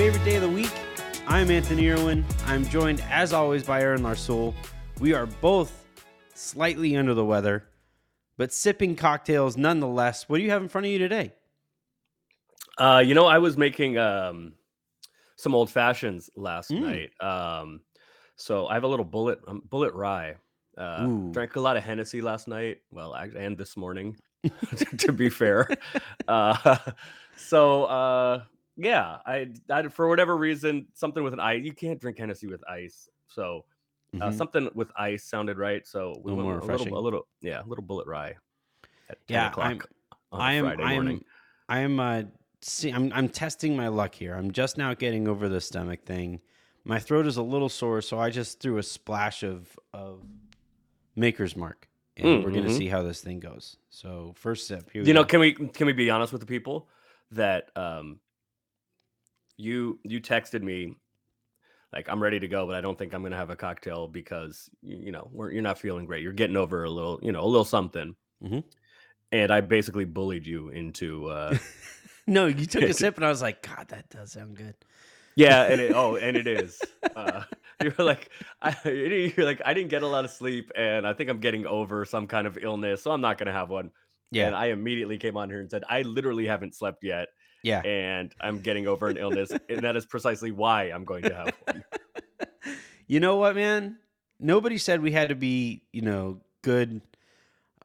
favorite day of the week. I'm Anthony Irwin. I'm joined, as always, by Aaron Larsoul. We are both slightly under the weather, but sipping cocktails nonetheless. What do you have in front of you today? Uh, you know, I was making um, some old fashions last Mm. night. Um, so I have a little Bulleit um, Bulleit rye. Uh, Ooh. drank a lot of Hennessy last night. Well, and this morning, to be fair. Uh, so uh, yeah, I, I for whatever reason something with an ice. You can't drink Hennessy with ice. So uh, Mhm. something with ice sounded right. So we Little went more a refreshing. little, a little, yeah, a little Bulleit rye. At 10 Yeah, o'clock I'm- on a I am. I am. I am. Uh, see, I'm. I'm testing my luck here. I'm just now getting over the stomach thing. My throat is a little sore, so I just threw a splash of of Maker's Mark, and Mm, we're gonna mhm. see how this thing goes. So first sip. You know go. can we can we be honest with the people that um you you texted me like i'm ready to go but i don't think i'm gonna have a cocktail because you know we're, you're not feeling great. You're getting over a little you know a little something. Mhm. and i basically bullied you into uh no, you took a sip, and I was like, God, that does sound good. yeah and it oh and it is. Uh you're like I, you're like i didn't get a lot of sleep and i think i'm getting over some kind of illness so i'm not gonna have one. Yeah, and i immediately came on here and said i literally haven't slept yet yeah. and I'm getting over an illness, and that is precisely why I'm going to have one. You know what, man? Nobody said we had to be, you know, good,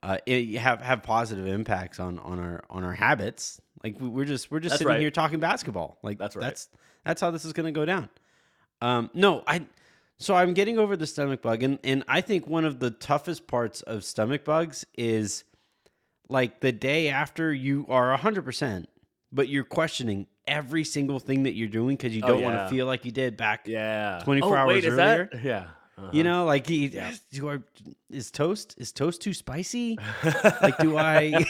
uh, have have positive impacts on on our on our habits. Like we- we're just we're just That's sitting right. here talking basketball. Like That's right. That's that's how this is going to go down. Um, no, I. So I'm getting over the stomach bug, and and I think one of the toughest parts of stomach bugs is like the day after you are hundred percent, but you're questioning every single thing that you're doing because you Oh, don't want yeah. to feel like you did back Yeah, 24 oh, hours wait, is earlier? That? Yeah, uh-huh. you know, like he, Yeah. do I, is toast is toast too spicy? like, do I?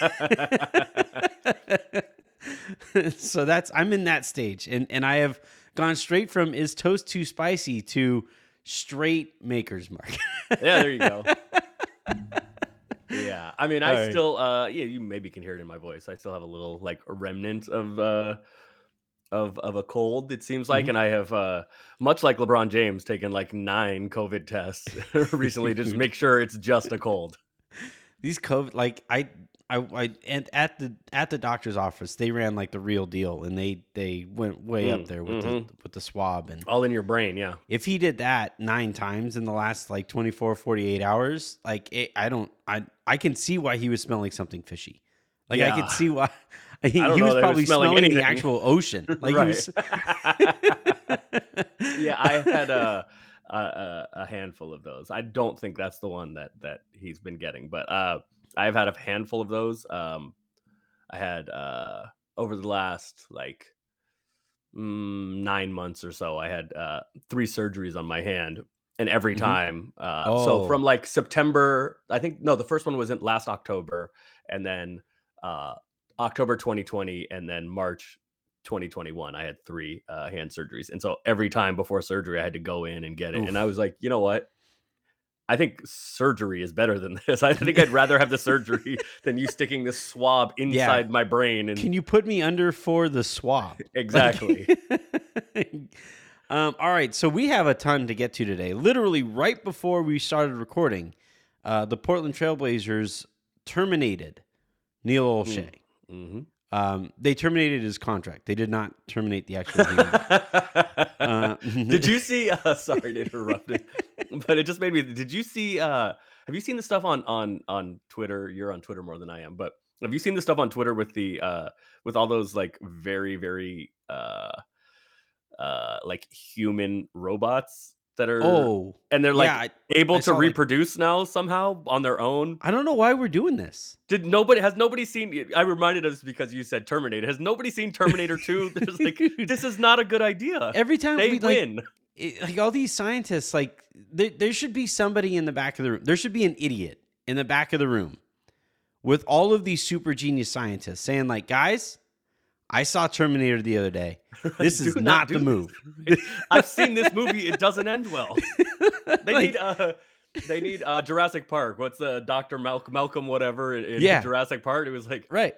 so that's I'm in that stage, and and I have gone straight from is toast too spicy to straight Maker's Mark. yeah, there you go. I mean, I All still, uh, yeah, you maybe can hear it in my voice. I still have a little like remnant of, uh, of of a cold. It seems like, Mhm. and I have, uh, much like LeBron James, taken like nine COVID tests recently to just make sure it's just a cold. These COVID, like I, I, I, and at the at the doctor's office, they ran like the real deal, and they they went way up Mm, there with mhm. the with the swab and All in your brain, yeah. if he did that nine times in the last like 24 48 hours like it, i don't i i can see why he was smelling something fishy like i could see why he, he was that he was probably smelling smelling, the actual ocean like was yeah, I had a, a a a handful of those. I don't think that's the one that that he's been getting, but uh, I've had a handful of those. Um, I had uh over the last like mm, nine months or so. I had uh three surgeries on my hand, and every Mhm. time, uh, so Oh. from like September, I think no, the first one was in last October, and then uh October 2020, and then March 2021 i had three uh, hand surgeries and so every time before surgery i had to go in and get it and i was like you know what i think surgery is better than this i think i'd rather have the surgery than you sticking this swab inside my brain and can you put me under for the swab exactly um all right so we have a ton to get to today literally right before we started recording uh the portland trailblazers terminated neil Olshey. Mhm. Um, they terminated his contract. They did not terminate the actual deal. Uh, did you see uh sorry to interrupt it but it just made me did you see uh have you seen the stuff on on on twitter? You're on twitter more than i am but have you seen the stuff on twitter with the uh with all those like very very uh uh like human robots that are Oh, and they're like yeah. I, able I to saw, like- reproduce now somehow on their own? I don't know why we're doing this. did nobody has nobody seen i reminded us because you said terminator. Has nobody seen terminator 2 there's like this is not a good idea. Every time they we like, win it- like all these scientists, like there, there should be somebody in the back of the room. There should be an idiot in the back of the room with all of these super genius scientists saying, like, guys, I saw Terminator the other day. This is not, do the move. I've seen this movie. It doesn't end well. They Like, need uh they need uh Jurassic Park. What's the Dr. Malcolm Malcolm whatever in, in Yeah. Jurassic Park? It was like right.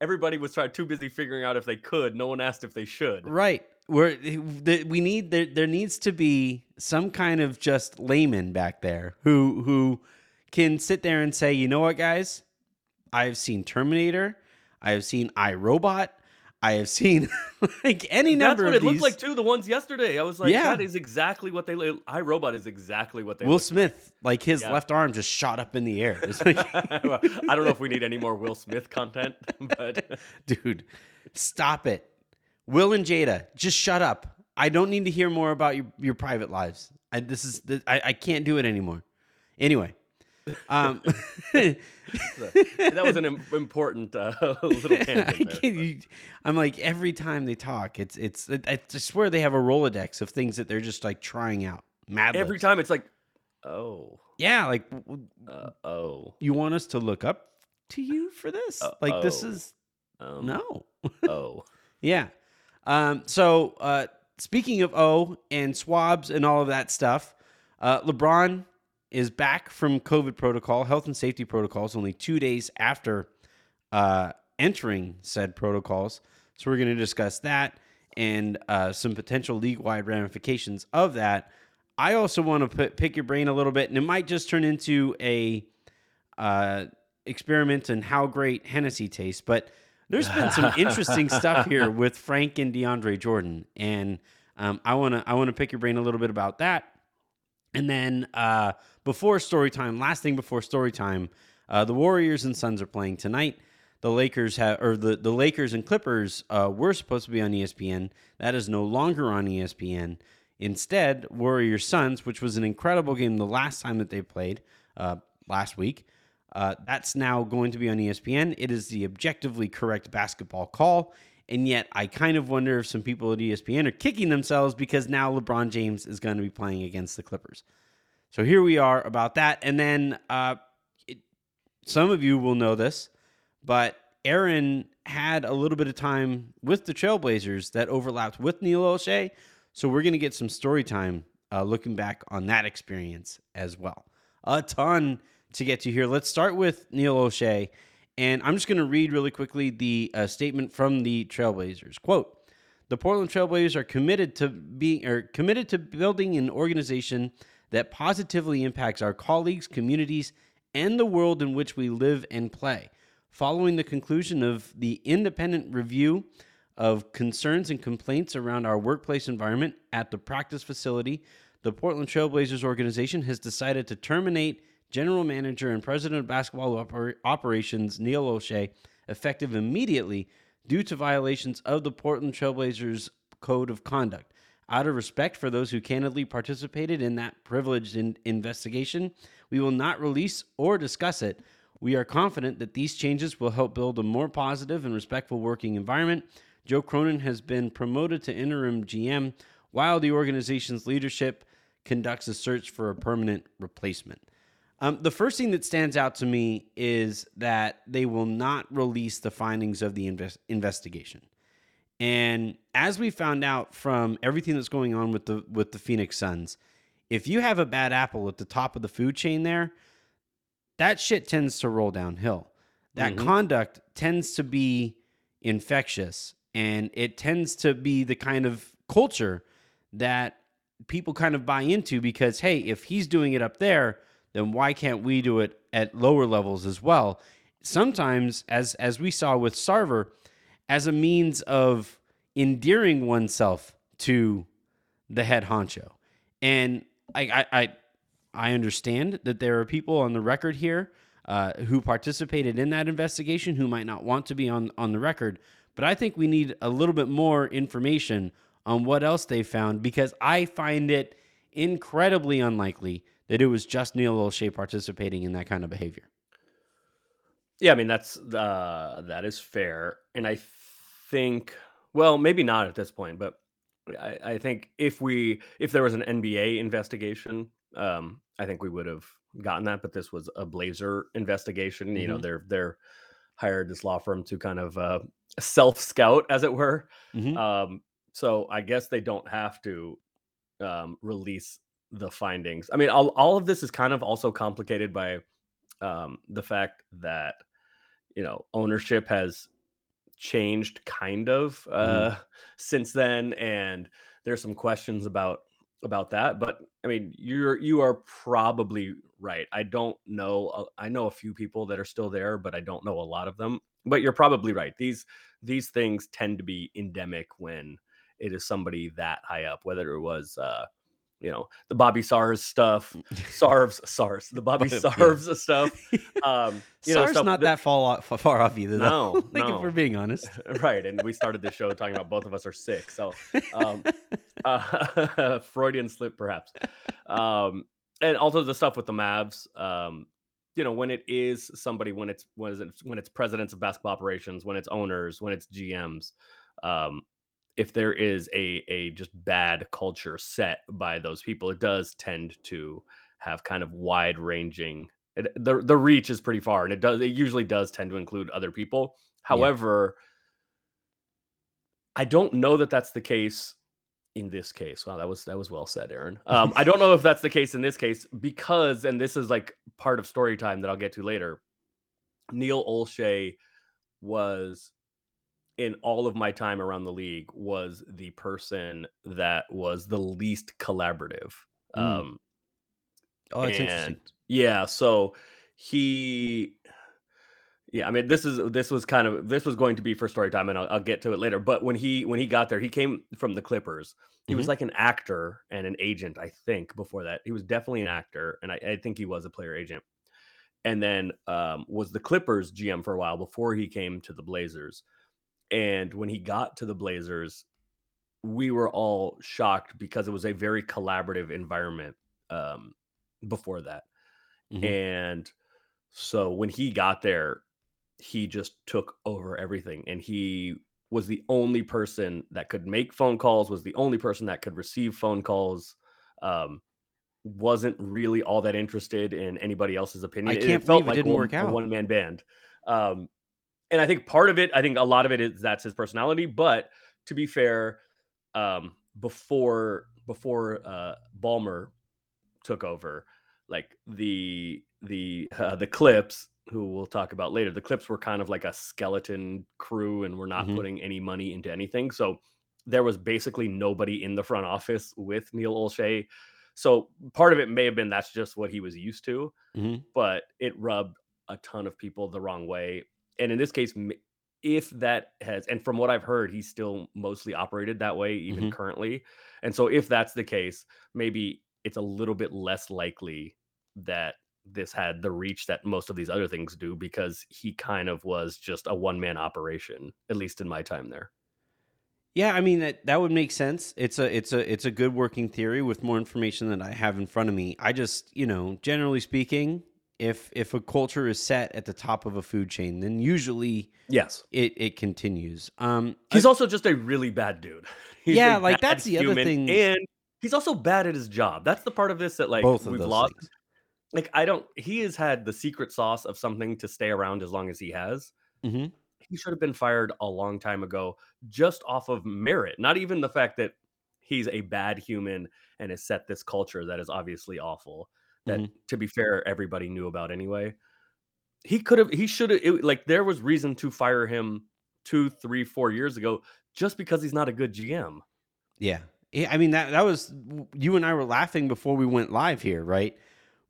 everybody was trying too busy figuring out if they could. No one asked if they should. Right. Where the, we need there there needs to be some kind of just layman back there who who can sit there and say, you know what, guys, I've seen Terminator, I have seen iRobot, I have seen like any number. That's what of it these. looked like too. The ones yesterday, I was like, Yeah. that is exactly what they. iRobot is exactly what they. Will Smith, like his Yeah. left arm just shot up in the air. Like, Well, I don't know if we need any more Will Smith content, but dude, stop it. Will and Jada, just shut up. I don't need to hear more about your, your private lives. I, this is I, I can't do it anymore. Anyway, um, that was an important uh, little tangent. There, I'm like every time they talk, it's it's. I, swear they have a rolodex of things that they're just like trying out. Mad Every time it's like, oh, yeah, like uh, oh, you want us to look up to you for this? Uh, like this oh. is um, no. oh. Yeah. Um, so uh, speaking of O and swabs and all of that stuff, uh, LeBron is back from COVID protocol, health and safety protocols, only two days after uh, entering said protocols. So we're going to discuss that and uh, some potential league-wide ramifications of that. I also want to put, pick your brain a little bit, and it might just turn into a uh, experiment in how great Hennessy tastes. But there's been some interesting stuff here with Frank and DeAndre Jordan, and um, I want to I want to pick your brain a little bit about that. And then uh, before story time, last thing before story time, uh, the Warriors and Suns are playing tonight. The Lakers have, or the, the Lakers and Clippers uh, were supposed to be on ESPN. That is no longer on ESPN. Instead, Warriors Suns, which was an incredible game the last time that they played uh, last week, uh, that's now going to be on ESPN. It is the objectively correct basketball call. And yet, I kind of wonder if some people at ESPN are kicking themselves because now LeBron James is going to be playing against the Clippers. So here we are about that. And then uh, it, some of you will know this, but Aaron had a little bit of time with the Trailblazers that overlapped with Neil Olshey. So we're going to get some story time uh, looking back on that experience as well. A ton to get to here. Let's start with Neil Olshey. And I'm just going to read really quickly the uh, statement from the Trailblazers. Quote, the Portland Trailblazers are committed to being or committed to building an organization that positively impacts our colleagues, communities, and the world in which we live and play. Following the conclusion of the independent review of concerns and complaints around our workplace environment at the practice facility, the Portland Trailblazers organization has decided to terminate general manager and president of basketball oper- operations Neil Olshey effective immediately due to violations of the Portland Trailblazers code of conduct. Out of respect for those who candidly participated in that privileged in- investigation, we will not release or discuss it. We are confident that these changes will help build a more positive and respectful working environment. Joe Cronin has been promoted to interim GM while the organization's leadership conducts a search for a permanent replacement. Um, the first thing that stands out to me is that they will not release the findings of the invest- investigation. And as we found out from everything that's going on with the with the Phoenix Suns, if you have a bad apple at the top of the food chain there, that shit tends to roll downhill. That Mhm. conduct tends to be infectious and it tends to be the kind of culture that people kind of buy into because hey, if he's doing it up there, then why can't we do it at lower levels as well? Sometimes as as we saw with Sarver, as a means of endearing oneself to the head honcho. And I, I, I, understand that there are people on the record here uh, who participated in that investigation who might not want to be on, on the record. But I think we need a little bit more information on what else they found because I find it incredibly unlikely that it was just Neil Olshey participating in that kind of behavior. Yeah, I mean that's uh that is fair, and I think well maybe not at this point, but I, I think if we if there was an NBA investigation, um, I think we would have gotten that. But this was a Blazer investigation. You know, Mhm. they're they're hired this law firm to kind of uh, self scout, as it were. Mhm. Um, so I guess they don't have to um, release the findings. I mean, all, all of this is kind of also complicated by um, the fact that you know ownership has changed kind of uh since then and there's some questions about about that but i mean you're you are probably right. I don't know i know a few people that are still there but i don't know a lot of them but you're probably right. These these things tend to be endemic when it is somebody that high up whether it was uh you know the bobby sars stuff sarves sars the bobby But, yeah. sarves stuff um you know Sar's stuff not that far off, far off either. Though. No, like no. if we're being honest. right and we started this show talking about both of us are sick so um uh, freudian slip perhaps um and also the stuff with the mavs um you know when it is somebody when it's when it's when it's presidents of basketball operations when it's owners when it's gms um if there is a a just bad culture set by those people it does tend to have kind of wide ranging the the reach is pretty far and it does it usually does tend to include other people. However i don't know that that's the case in this case. Wow that was that was well said aaron. Um, i don't know if that's the case in this case because and this is like part of story time that i'll get to later neil Olshey was in all of my time around the league was the person that was the least collaborative Mm. um, Oh, it's And- interesting. yeah, so he yeah, I mean this is this was kind of this was going to be for story time and I'll, I'll get to it later. But when he when he got there, he came from the Clippers. He was like an actor and an agent, I think, before that. He was definitely an actor, and I, I think he was a player agent. And then um, was the Clippers GM for a while before he came to the Blazers. And when he got to the Blazers, we were all shocked because it was a very collaborative environment um, before that. Mhm. And so when he got there, he just took over everything. And he was the only person that could make phone calls, was the only person that could receive phone calls. Um, wasn't really all that interested in anybody else's opinion. It- can't it felt believe it didn't one, work out. a one man band. Um, and I think part of it, I think a lot of it is that's his personality. But to be fair, um, before before uh, Ballmer took over, like the the uh, the Clips, who we'll talk about later, the Clips were kind of like a skeleton crew, and were not Mhm. putting any money into anything. So there was basically nobody in the front office with Neil Olshey. So part of it may have been that's just what he was used to, Mhm. but it rubbed a ton of people the wrong way. And in this case, if that has, and from what I've heard, he's still mostly operated that way, even Mhm. currently. And so if that's the case, maybe it's a little bit less likely that this had the reach that most of these other things do because he kind of was just a one man operation, at least in my time there. Yeah, I mean that that would make sense. It's a it's a it's a good working theory with more information than I have in front of me. I just, you know, generally speaking, if if a culture is set at the top of a food chain, then usually Yes. it it continues. Um He's also just a really bad dude. He's Yeah, like, that's the other thing- And he's also bad at his job. That's the part of this that like both we've lost. things. Like I don't he has had the secret sauce of something to stay around as long as he has. Mhm. He should have been fired a long time ago just off of merit. Not even the fact that he's a bad human and has set this culture that is obviously awful. That Mhm. to be fair, everybody knew about anyway. He could have he should have like there was reason to fire him two, three, four years ago just because he's not a good GM. Yeah. Yeah, I mean that that was you and I were laughing before we went live here, right?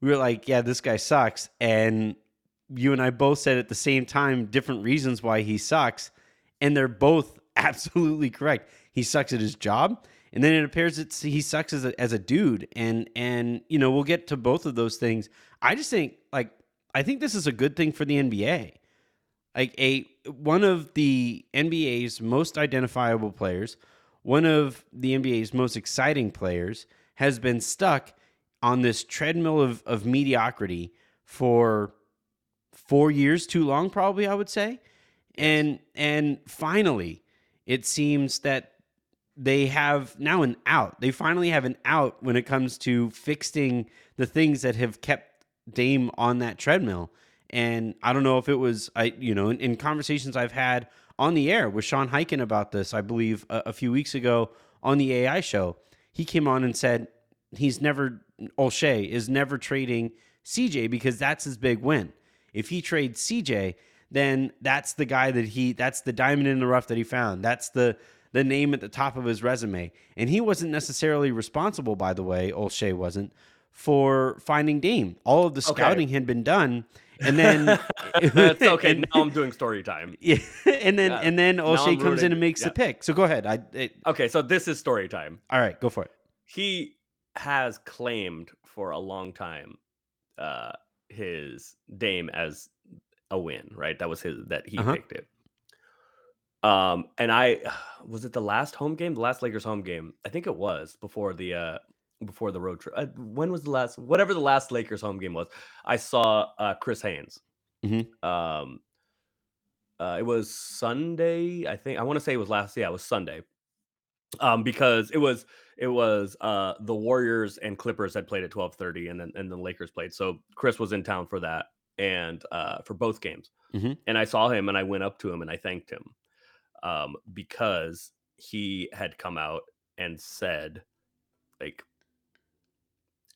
We were like, yeah, this guy sucks and you and I both said at the same time different reasons why he sucks and they're both absolutely correct. He sucks at his job and then it appears that he sucks as a, as a dude and and you know, we'll get to both of those things. I just think like I think this is a good thing for the NBA. Like a one of the NBA's most identifiable players, one of the NBA's most exciting players has been stuck on this treadmill of, of mediocrity for four years too long, probably I would say. And and finally, it seems that they have now an out. They finally have an out when it comes to fixing the things that have kept Dame on that treadmill. And I don't know if it was I, you know, in, in conversations I've had on the air with Sean Highkin about this, I believe a, a few weeks ago on the AI show, he came on and said he's never Olshey is never trading CJ because that's his big win. If he trades CJ, then that's the guy that he that's the diamond in the rough that he found. That's the the name at the top of his resume. And he wasn't necessarily responsible, by the way, Olshey wasn't, for finding Dame. All of the Okay. scouting had been done. And then That's okay. and- now I'm doing story time. yeah, and then Yeah. and then I'm comes in and makes yeah. the pick. So go ahead. I it, Okay, so this is story time. all right, go for it. He has claimed for a long time uh his Dame as a win, right? That was his that he Uh-huh. picked it. Um and I was it the last home game, the last Lakers home game? I think it was before the uh before the road trip. Uh, when was the last whatever the last Lakers home game was? I saw uh Chris Haynes. Mhm. Um uh, it was Sunday, I think. I want to say it was last. Yeah, it was Sunday. Um, because it was it was uh the Warriors and Clippers had played at twelve thirty, and then and the Lakers played. So Chris was in town for that and uh for both games. Mhm. And I saw him, and I went up to him and I thanked him, um, because he had come out and said, like,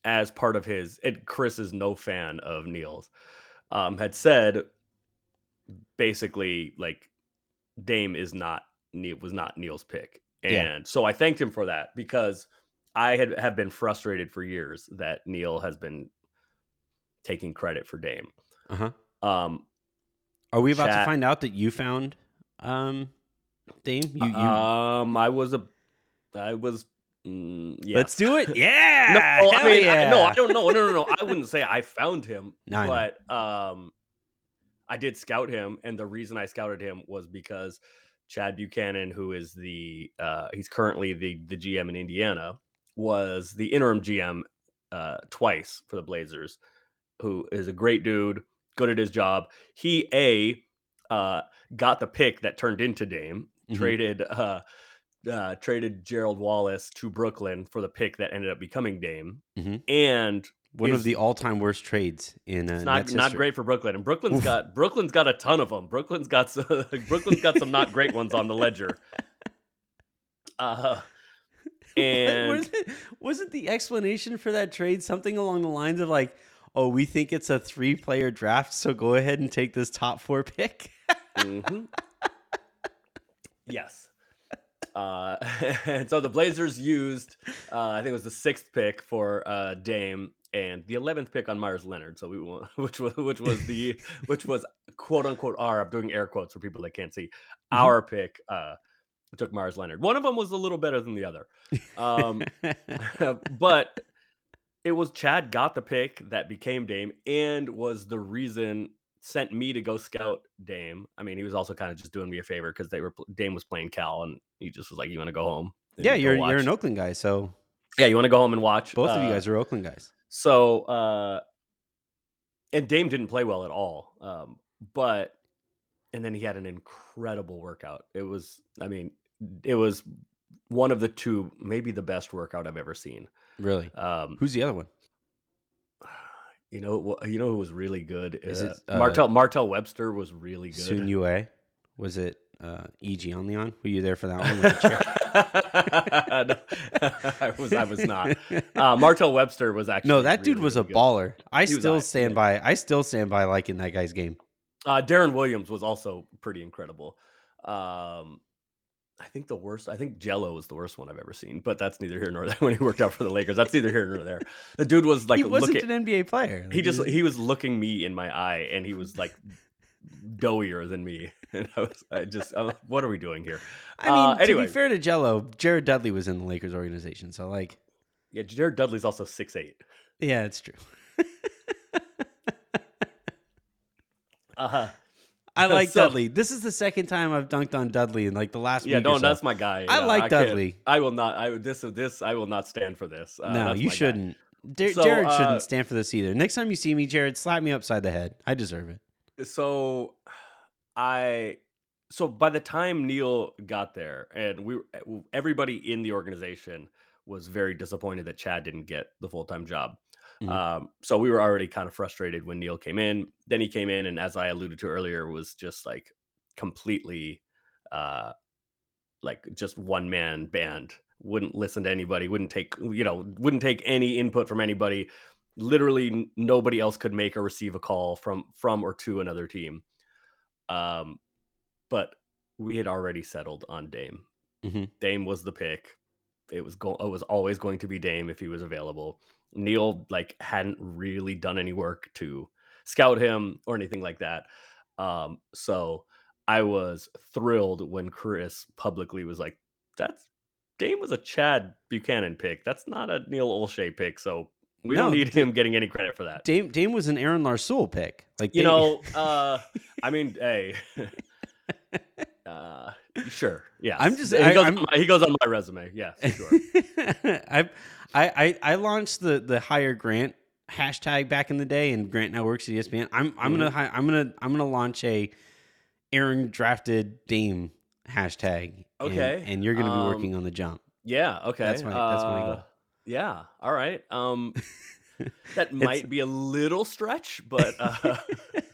as part of his. And Chris is no fan of Neil's. Um, had said basically like Dame is not was not Neil's pick. And Yeah. so I thanked him for that because I had have been frustrated for years that Neil has been taking credit for Dame. Uh-huh. Um Are we about to find out that you found um Dame? You, you um I was a I was mm, yeah. Let's do it. Yeah. no, I mean, I- no, I don't know. No, no, no. I wouldn't say I found him, know. but um, I did scout him, and the reason I scouted him was because Chad Buchanan, who is the uh, he's currently the the GM in Indiana, was the interim GM uh, twice for the Blazers, who is a great dude, good at his job. He a uh, got the pick that turned into Dame, Mhm. traded uh, uh, traded Gerald Wallace to Brooklyn for the pick that ended up becoming Dame, Mhm. and One of the all-time worst trades in uh, it's not Nets not history. great for Brooklyn. And Brooklyn's Oof. got Brooklyn's got a ton of them. Brooklyn's got some, Brooklyn's got some not great ones on the ledger. Uh, and was it wasn't the explanation for that trade something along the lines of like, oh, we think it's a three-player draft, so go ahead and take this top four pick. Mhm. Yes. Uh, and so the Blazers used, uh, I think it was the sixth pick for uh, Dame and the eleventh pick on Meyers Leonard. So we won, which was which was the which was quote unquote our. I'm doing air quotes for people that can't see. Mhm. Our pick uh, took Meyers Leonard. One of them was a little better than the other, um, but it was Chad got the pick that became Dame and was the reason sent me to go scout Dame. I mean, he was also kind of just doing me a favor because they were Dame was playing Cal and he just was like, "You want to go home?" And yeah, you're you're an Oakland guy, so yeah, you want to go home and watch. both of you Uh, guys are Oakland guys. So, uh, and Dame didn't play well at all. Um, but, and then he had an incredible workout. It was, I mean, it was one of the two, maybe the best workout I've ever seen. Really? Um, Who's the other one? You know, wha- you know who was really good? Is it, uh, Martell Martell Webster was really good. Sun Yue? Was it uh, E.G. on Leon? Were you there for that one? With the chair? No, I was, I was not. Uh, Martell Webster was actually no, that dude really, was a good. baller. I He still stand by. I still stand by liking that guy's game. Uh, Deron Williams was also pretty incredible. Um, I think the worst. I think Jello was the worst one I've ever seen, but that's neither here nor there. When he worked out for the Lakers, that's neither here nor there. The dude was like he wasn't looking. an NBA player. Like, He just he was looking me in my eye, and he was like doughier than me. And I was, I just, I'm like, what are we doing here? I mean, uh, to anyway. be fair to Jello, Jared Dudley was in the Lakers organization, so like, Yeah, Jared Dudley's also six eight. yeah, it's true. Uh-huh. I like So- Dudley. This is the second time I've dunked on Dudley in like the last Yeah, don't. so. That's my guy. I Yeah, like can't- Dudley. I will not. I this this. I will not stand for this. Uh, no, you shouldn't. So, Jared uh, shouldn't stand for this either. Next time you see me, Jared, slap me upside the head. I deserve it. so i so by the time neil got there and we everybody in the organization was very disappointed that chad didn't get the full-time job Mhm. um, so we were already kind of frustrated when neil came in then he came in and as i alluded to earlier was just like completely uh like just one man band wouldn't listen to anybody wouldn't take you know wouldn't take any input from anybody literally nobody else could make or receive a call from from or to another team Um, but we had already settled on Dame. Mhm. Dame was the pick. It was go- it was always going to be Dame if he was available. Neil like hadn't really done any work to scout him or anything like that. Um, so I was thrilled when Chris publicly was like, "That's Dame was a Chad Buchanan pick. That's not a Neil Olshey pick." So we No, don't need him getting any credit for that. Dame Dame was an Aaron Larsoul pick. Like You Dame- know, uh, I mean, hey, uh, sure, yeah. I'm just- he, I- goes I'm- on my, he goes on my resume. Yeah, sure. I, I I I launched the the hire Grant hashtag back in the day, and Grant now works at ESPN. I'm I'm Mm-hmm. gonna I'm gonna I'm gonna launch a Aaron drafted Dame hashtag. and- Okay, and, you're gonna be um, working on the jump. yeah, okay. That's my- that's my goal. uh, Yeah, all right. Um, that might be a little stretch, but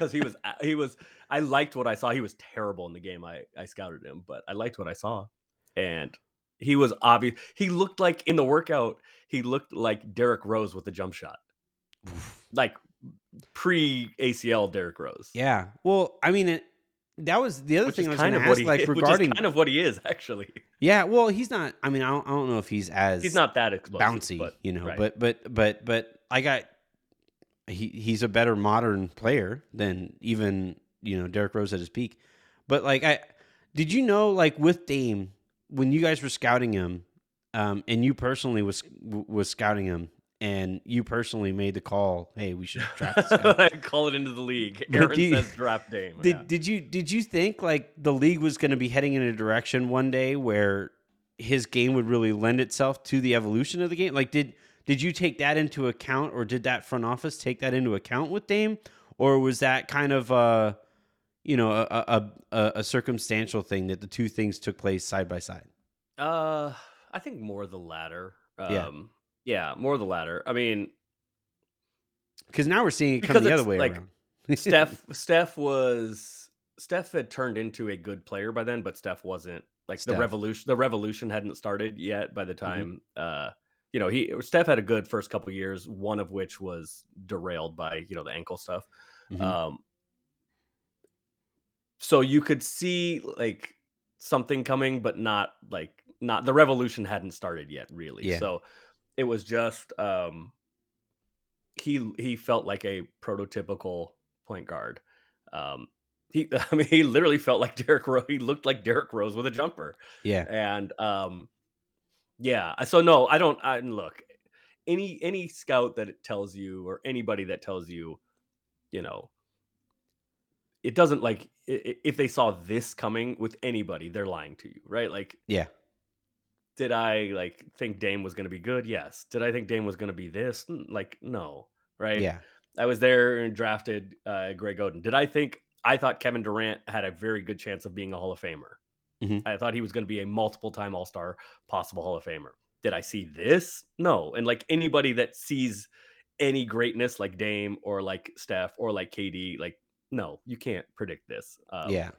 because he was he was I liked what I saw. He was terrible in the game. I I scouted him, but I liked what I saw, and he was obvious. He looked like in the workout. He looked like Derrick Rose with a jump shot, like pre ACL Derrick Rose. Yeah. Well, I mean, it, that was the other which thing I was kind going of to what ask, he like regarding. kind of what he is actually. yeah. Well, he's not. I mean, I don't, I don't know if he's as He's not that bouncy, but you know. right. But but but but I got he he's a better modern player than even you know Derrick Rose at his peak. But like I did you know like with Dame when you guys were scouting him, um, and you personally was was scouting him, and you personally made the call, hey, we should draft this guy. Call it into the league. Aaron you- says draft Dame. Did yeah. did you did you think like the league was going to be heading in a direction one day where his game would really lend itself to the evolution of the game? Like did did you take that into account, or did that front office take that into account with Dame, or was that kind of uh you know a a, a, a circumstantial thing that the two things took place side by side? Uh, I think more the latter. Um, Yeah. yeah, more the latter. I mean, Because now we're seeing it come the other way like, around. Steph Steph was Steph had turned into a good player by then, but Steph wasn't like Steph. the revolution. The revolution hadn't started yet by the Mm-hmm. time. Uh, you know, he Steph had a good first couple years, one of which was derailed by you know the ankle stuff. Mhm. Um, so you could see like something coming, but not like not the revolution hadn't started yet, really. Yeah. So it was just um he he felt like a prototypical point guard. Um he I mean he literally felt like Derrick Rose. He looked like Derrick Rose with a jumper. yeah, And um yeah, so no, I don't I look any any scout that tells you or anybody that tells you, you know, it doesn't like if they saw this coming with anybody, they're lying to you, right? Like yeah, did I like think Dame was going to be good? Yes. Did I think Dame was going to be this? Like no, right? yeah, I was there and drafted uh, Greg Oden. Did I think I thought Kevin Durant had a very good chance of being a Hall of Famer? Mhm. I thought he was going to be a multiple time All Star, possible Hall of Famer. Did I see this? No. And like anybody that sees any greatness like Dame or like Steph or like KD, like no, you can't predict this. Um, yeah.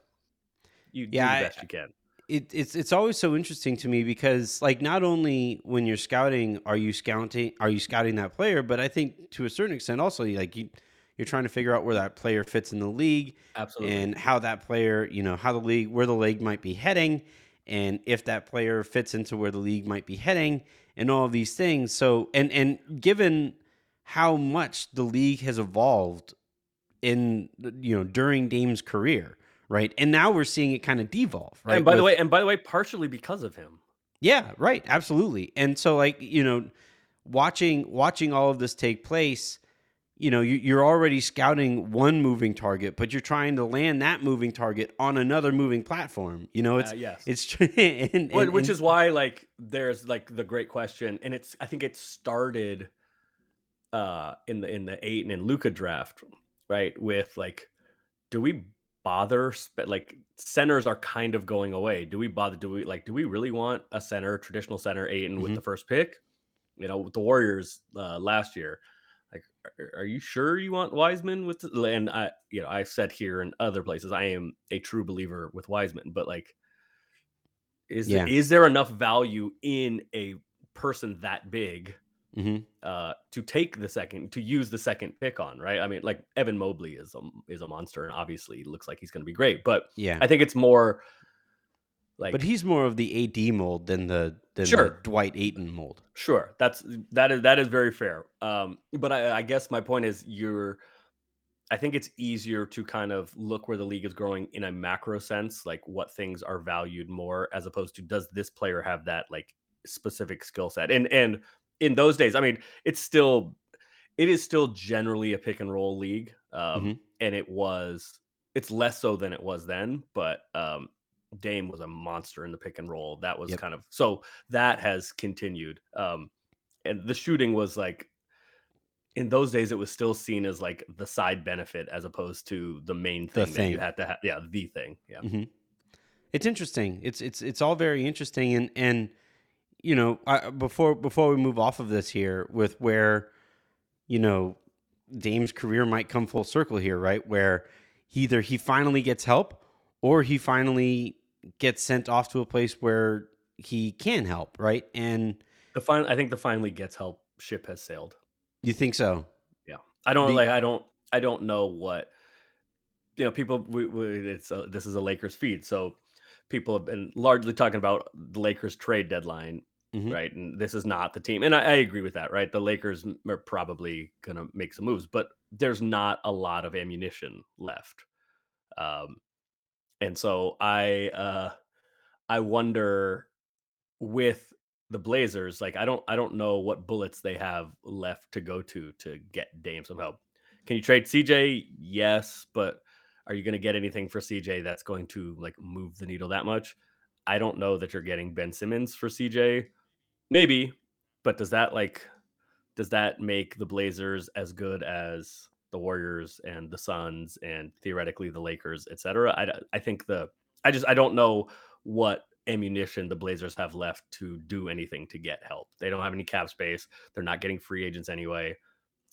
you Yeah, do I- the best you can. it, it's it's always so interesting to me because like not only when you're scouting are you scouting are you scouting that player but I think to a certain extent also like you you're trying to figure out where that player fits in the league Absolutely. and how that player you know how the league where the league might be heading and if that player fits into where the league might be heading and all of these things so and and given how much the league has evolved in you know during Dame's career right and now we're seeing it kind of devolve right and by the way, and by the way, partially because of him. yeah, right, absolutely. And so like, you know, watching watching all of this take place, you know, you, you're already scouting one moving target, but you're trying to land that moving target on another moving platform. You know, it's Uh, yes. it's and, and- which is why like there's like the great question and it's i think it started uh in the in the Ayton in Luka draft right with like do we bother like centers are kind of going away do we bother do we like do we really want a center traditional center Ayton with Mhm. the first pick you know with the warriors uh last year are, are you sure you want wiseman with the, and i you know i've said here and other places i am a true believer with wiseman but like is Yeah. there, is there enough value in a person that big hmm uh, to take the second to use the second pick on, right? I mean, like Evan Mobley is a is a monster, and obviously looks like he's going to be great. But Yeah. I think it's more like but he's more of the AD mold than the than the Dwight Ayton mold. Sure, that's that is that is very fair. Um, but I, I guess my point is you're. I think it's easier to kind of look where the league is growing in a macro sense, like what things are valued more, as opposed to does this player have that like specific skill set? And and in those days, I mean, it's still it is still generally a pick and roll league, um, Mhm. and it was it's less so than it was then, but um, Dame was a monster in the pick and roll. That was Yep. kind of so that has continued. Um, and the shooting was like in those days it was still seen as like the side benefit as opposed to the main thing, The thing, that you had to have. Yeah, the thing. Yeah. hmm It's interesting. It's it's it's all very interesting, and and you know, I, before before we move off of this here, with where you know Dame's career might come full circle here, right? Where either he finally gets help, or he finally gets sent off to a place where he can help, right? And The fin- I think the finally gets help ship has sailed. you think so? Yeah, I don't The- like. I don't. I don't know what. You know, people. We, we, it's a, this is a Lakers feed, so people have been largely talking about the Lakers trade deadline, Mhm. right? And this is not the team, and I, I agree with that, right? The Lakers are probably gonna make some moves, but there's not a lot of ammunition left, um, and so I, uh, I wonder with the Blazers, like I don't I don't know what bullets they have left to go to to get Dame some help. Can you trade CJ? Yes, but are you going to get anything for CJ that's going to like move the needle that much? I don't know that you're getting Ben Simmons for CJ. Maybe, but does that like does that make the Blazers as good as the Warriors and the Suns and theoretically the Lakers, etc.? I I think the I just I don't know what ammunition the Blazers have left to do anything to get help. They don't have any cap space. They're not getting free agents anyway,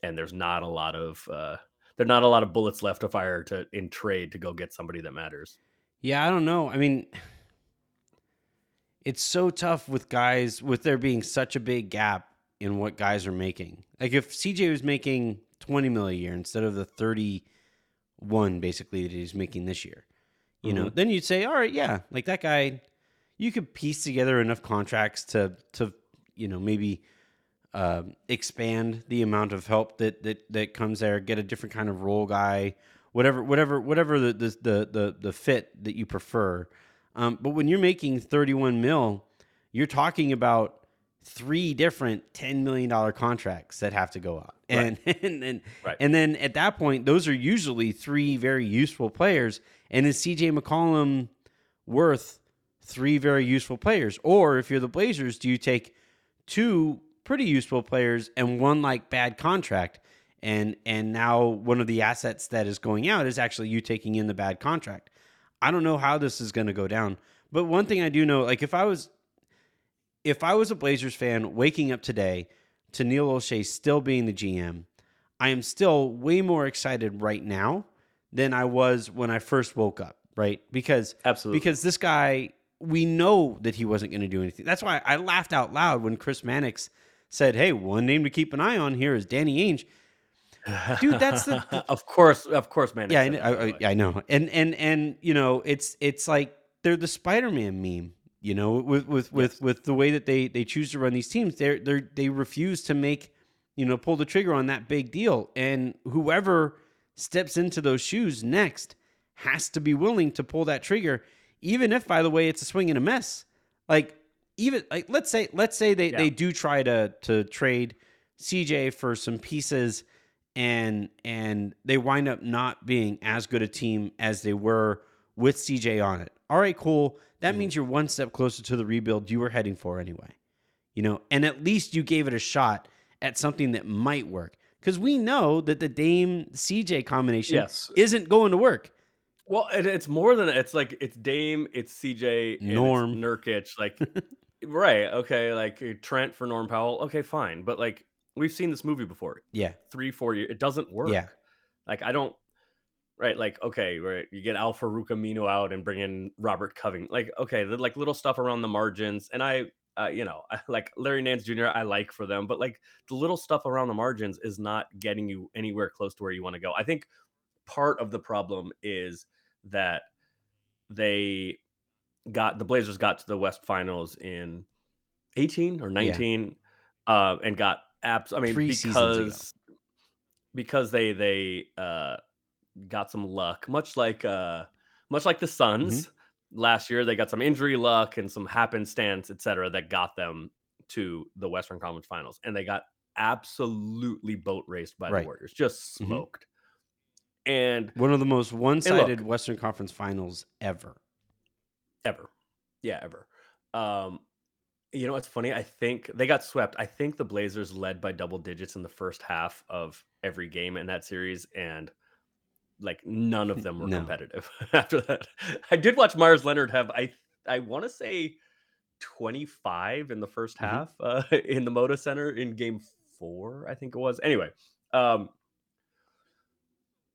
and there's not a lot of uh, there're not a lot of bullets left to fire to in trade to go get somebody that matters. Yeah, I don't know. I mean, it's so tough with guys with there being such a big gap in what guys are making. Like if CJ was making 20 mil a year instead of the 31 basically that he's making this year, you know, then you'd say, all right, yeah, like that guy, you could piece together enough contracts to to you know maybe um expand the amount of help that that that comes there, get a different kind of role guy, whatever whatever whatever the the the the, the fit that you prefer. Um, but when you're making 31 mil, you're talking about three different 10 million dollar contracts that have to go out. And and and, Right. and then at that point, those are usually three very useful players. And is CJ McCollum worth three very useful players? Or if you're the Blazers, do you take two pretty useful players and one like bad contract? And and now one of the assets that is going out is actually you taking in the bad contract. I don't know how this is going to go down. But one thing I do know, like if I was if I was a Blazers fan waking up today to Neil Olshey still being the GM, I am still way more excited right now than I was when I first woke up, right? Because Absolutely. because this guy, we know that he wasn't going to do anything. That's why I laughed out loud when Chris Mannix said, "Hey, one name to keep an eye on here is Danny Ainge." Dude, that's the- of course, of course, man. Yeah, I, I, I know, and and and you know, it's it's like they're the Spider-Man meme. You know, with with with Yes. with the way that they they choose to run these teams, they're they are they refuse to make you know pull the trigger on that big deal, and whoever steps into those shoes next has to be willing to pull that trigger, even if, by the way, it's a swing and a miss. Like even like let's say let's say they they do try to to trade CJ for some pieces and and they wind up not being as good a team as they were with CJ on it. All right, cool. That Mhm. means you're one step closer to the rebuild you were heading for anyway. You know, and at least you gave it a shot at something that might work. Because we know that the Dame CJ combination Yes. isn't going to work. Well, it, it's more than it's like it's Dame, it's CJ, and it's Norm. Nurkic. Like, right? Okay, like uh, Trent for Norm Powell. Okay, fine. But like we've seen this movie before. Yeah. Three, four years. It doesn't work. Yeah. Like I don't. Right, like okay, right. You get Al-Farouq Aminu out and bring in Robert Coving. Like okay, the like little stuff around the margins, and I uh, you know, I, like Larry Nance Jr. I like for them, but like the little stuff around the margins is not getting you anywhere close to where you want to go. I think part of the problem is that they got the Blazers got to the West Finals in 18 or 19 uh, and got abs. I mean, Three because because they they uh, got some luck, much like uh, much like the Suns last year. They got some injury luck and some happenstance, etc., that got them to the Western Conference Finals, and they got absolutely boat raced by Right. the Warriors, just Mhm. smoked. And One of the most one-sided Western Conference Finals ever. ever. Yeah, ever. Um, you know what's funny? I think they got swept. I think the Blazers led by double digits in the first half of every game in that series, and like none of them were No. competitive after that. I did watch Meyers Leonard have I I want to say 25 in the 1st Mhm. half uh, in the Moda Center in game four, I think it was. Anyway, um,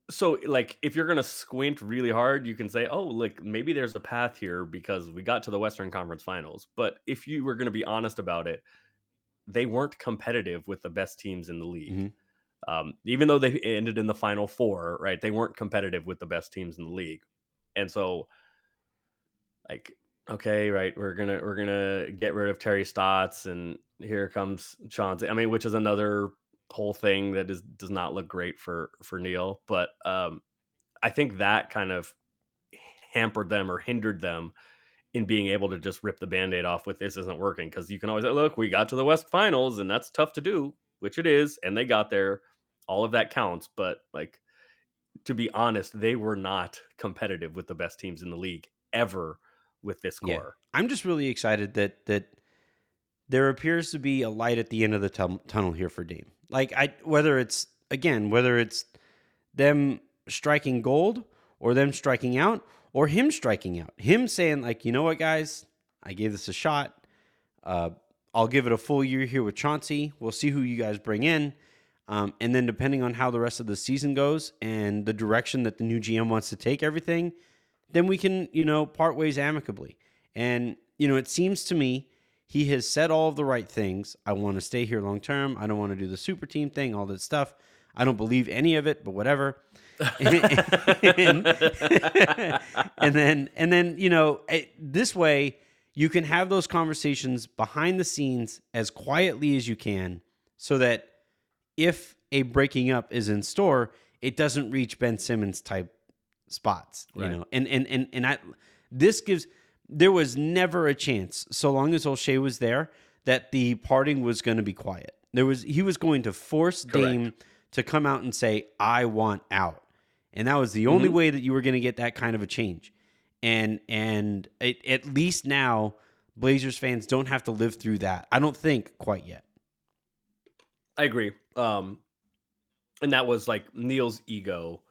so like if you're gonna squint really hard you can say oh like maybe there's a path here because we got to the western conference finals but if you were gonna be honest about it they weren't competitive with the best teams in the league Mhm. Um, even though they ended in the final four right they weren't competitive with the best teams in the league. And so like okay right we're gonna we're gonna get rid of terry stotts and here comes chauncey i mean which is another whole thing that is does not look great for for neil but um i think that kind of hampered them or hindered them in being able to just rip the band-aid off with this isn't working because you can always say look we got to the west finals and that's tough to do which it is and they got there all of that counts but like to be honest they were not competitive with the best teams in the league ever with this Yeah. I'm just really excited that that there appears to be a light at the end of the tum- tunnel here for Dame. Like I whether it's again whether it's them striking gold or them striking out or him striking out. Him saying like, "You know what, guys? I gave this a shot. Uh I'll give it a full year here with Chauncey. We'll see who you guys bring in." Um, and then depending on how the rest of the season goes and the direction that the new GM wants to take everything, then we can, you know, part ways amicably. And, you know, it seems to me he has said all of the right things. I want to stay here long term. I don't want to do the super team thing, all that stuff. I don't believe any of it, but whatever. and, and then, and then, you know, eh, this way you can have those conversations behind the scenes as quietly as you can so that if a breaking up is in store, it doesn't reach Ben Simmons type spots, you know. And and and and I this gives there was never a chance so long as Olshey was there that the parting was going to be quiet. There was he was going to force Correct. Dame to come out and say I want out. And that was the only Mhm. way that you were going to get that kind of a change. And and it, at least now Blazers fans don't have to live through that. I don't think quite yet. I agree. Um, and that was like Neil's ego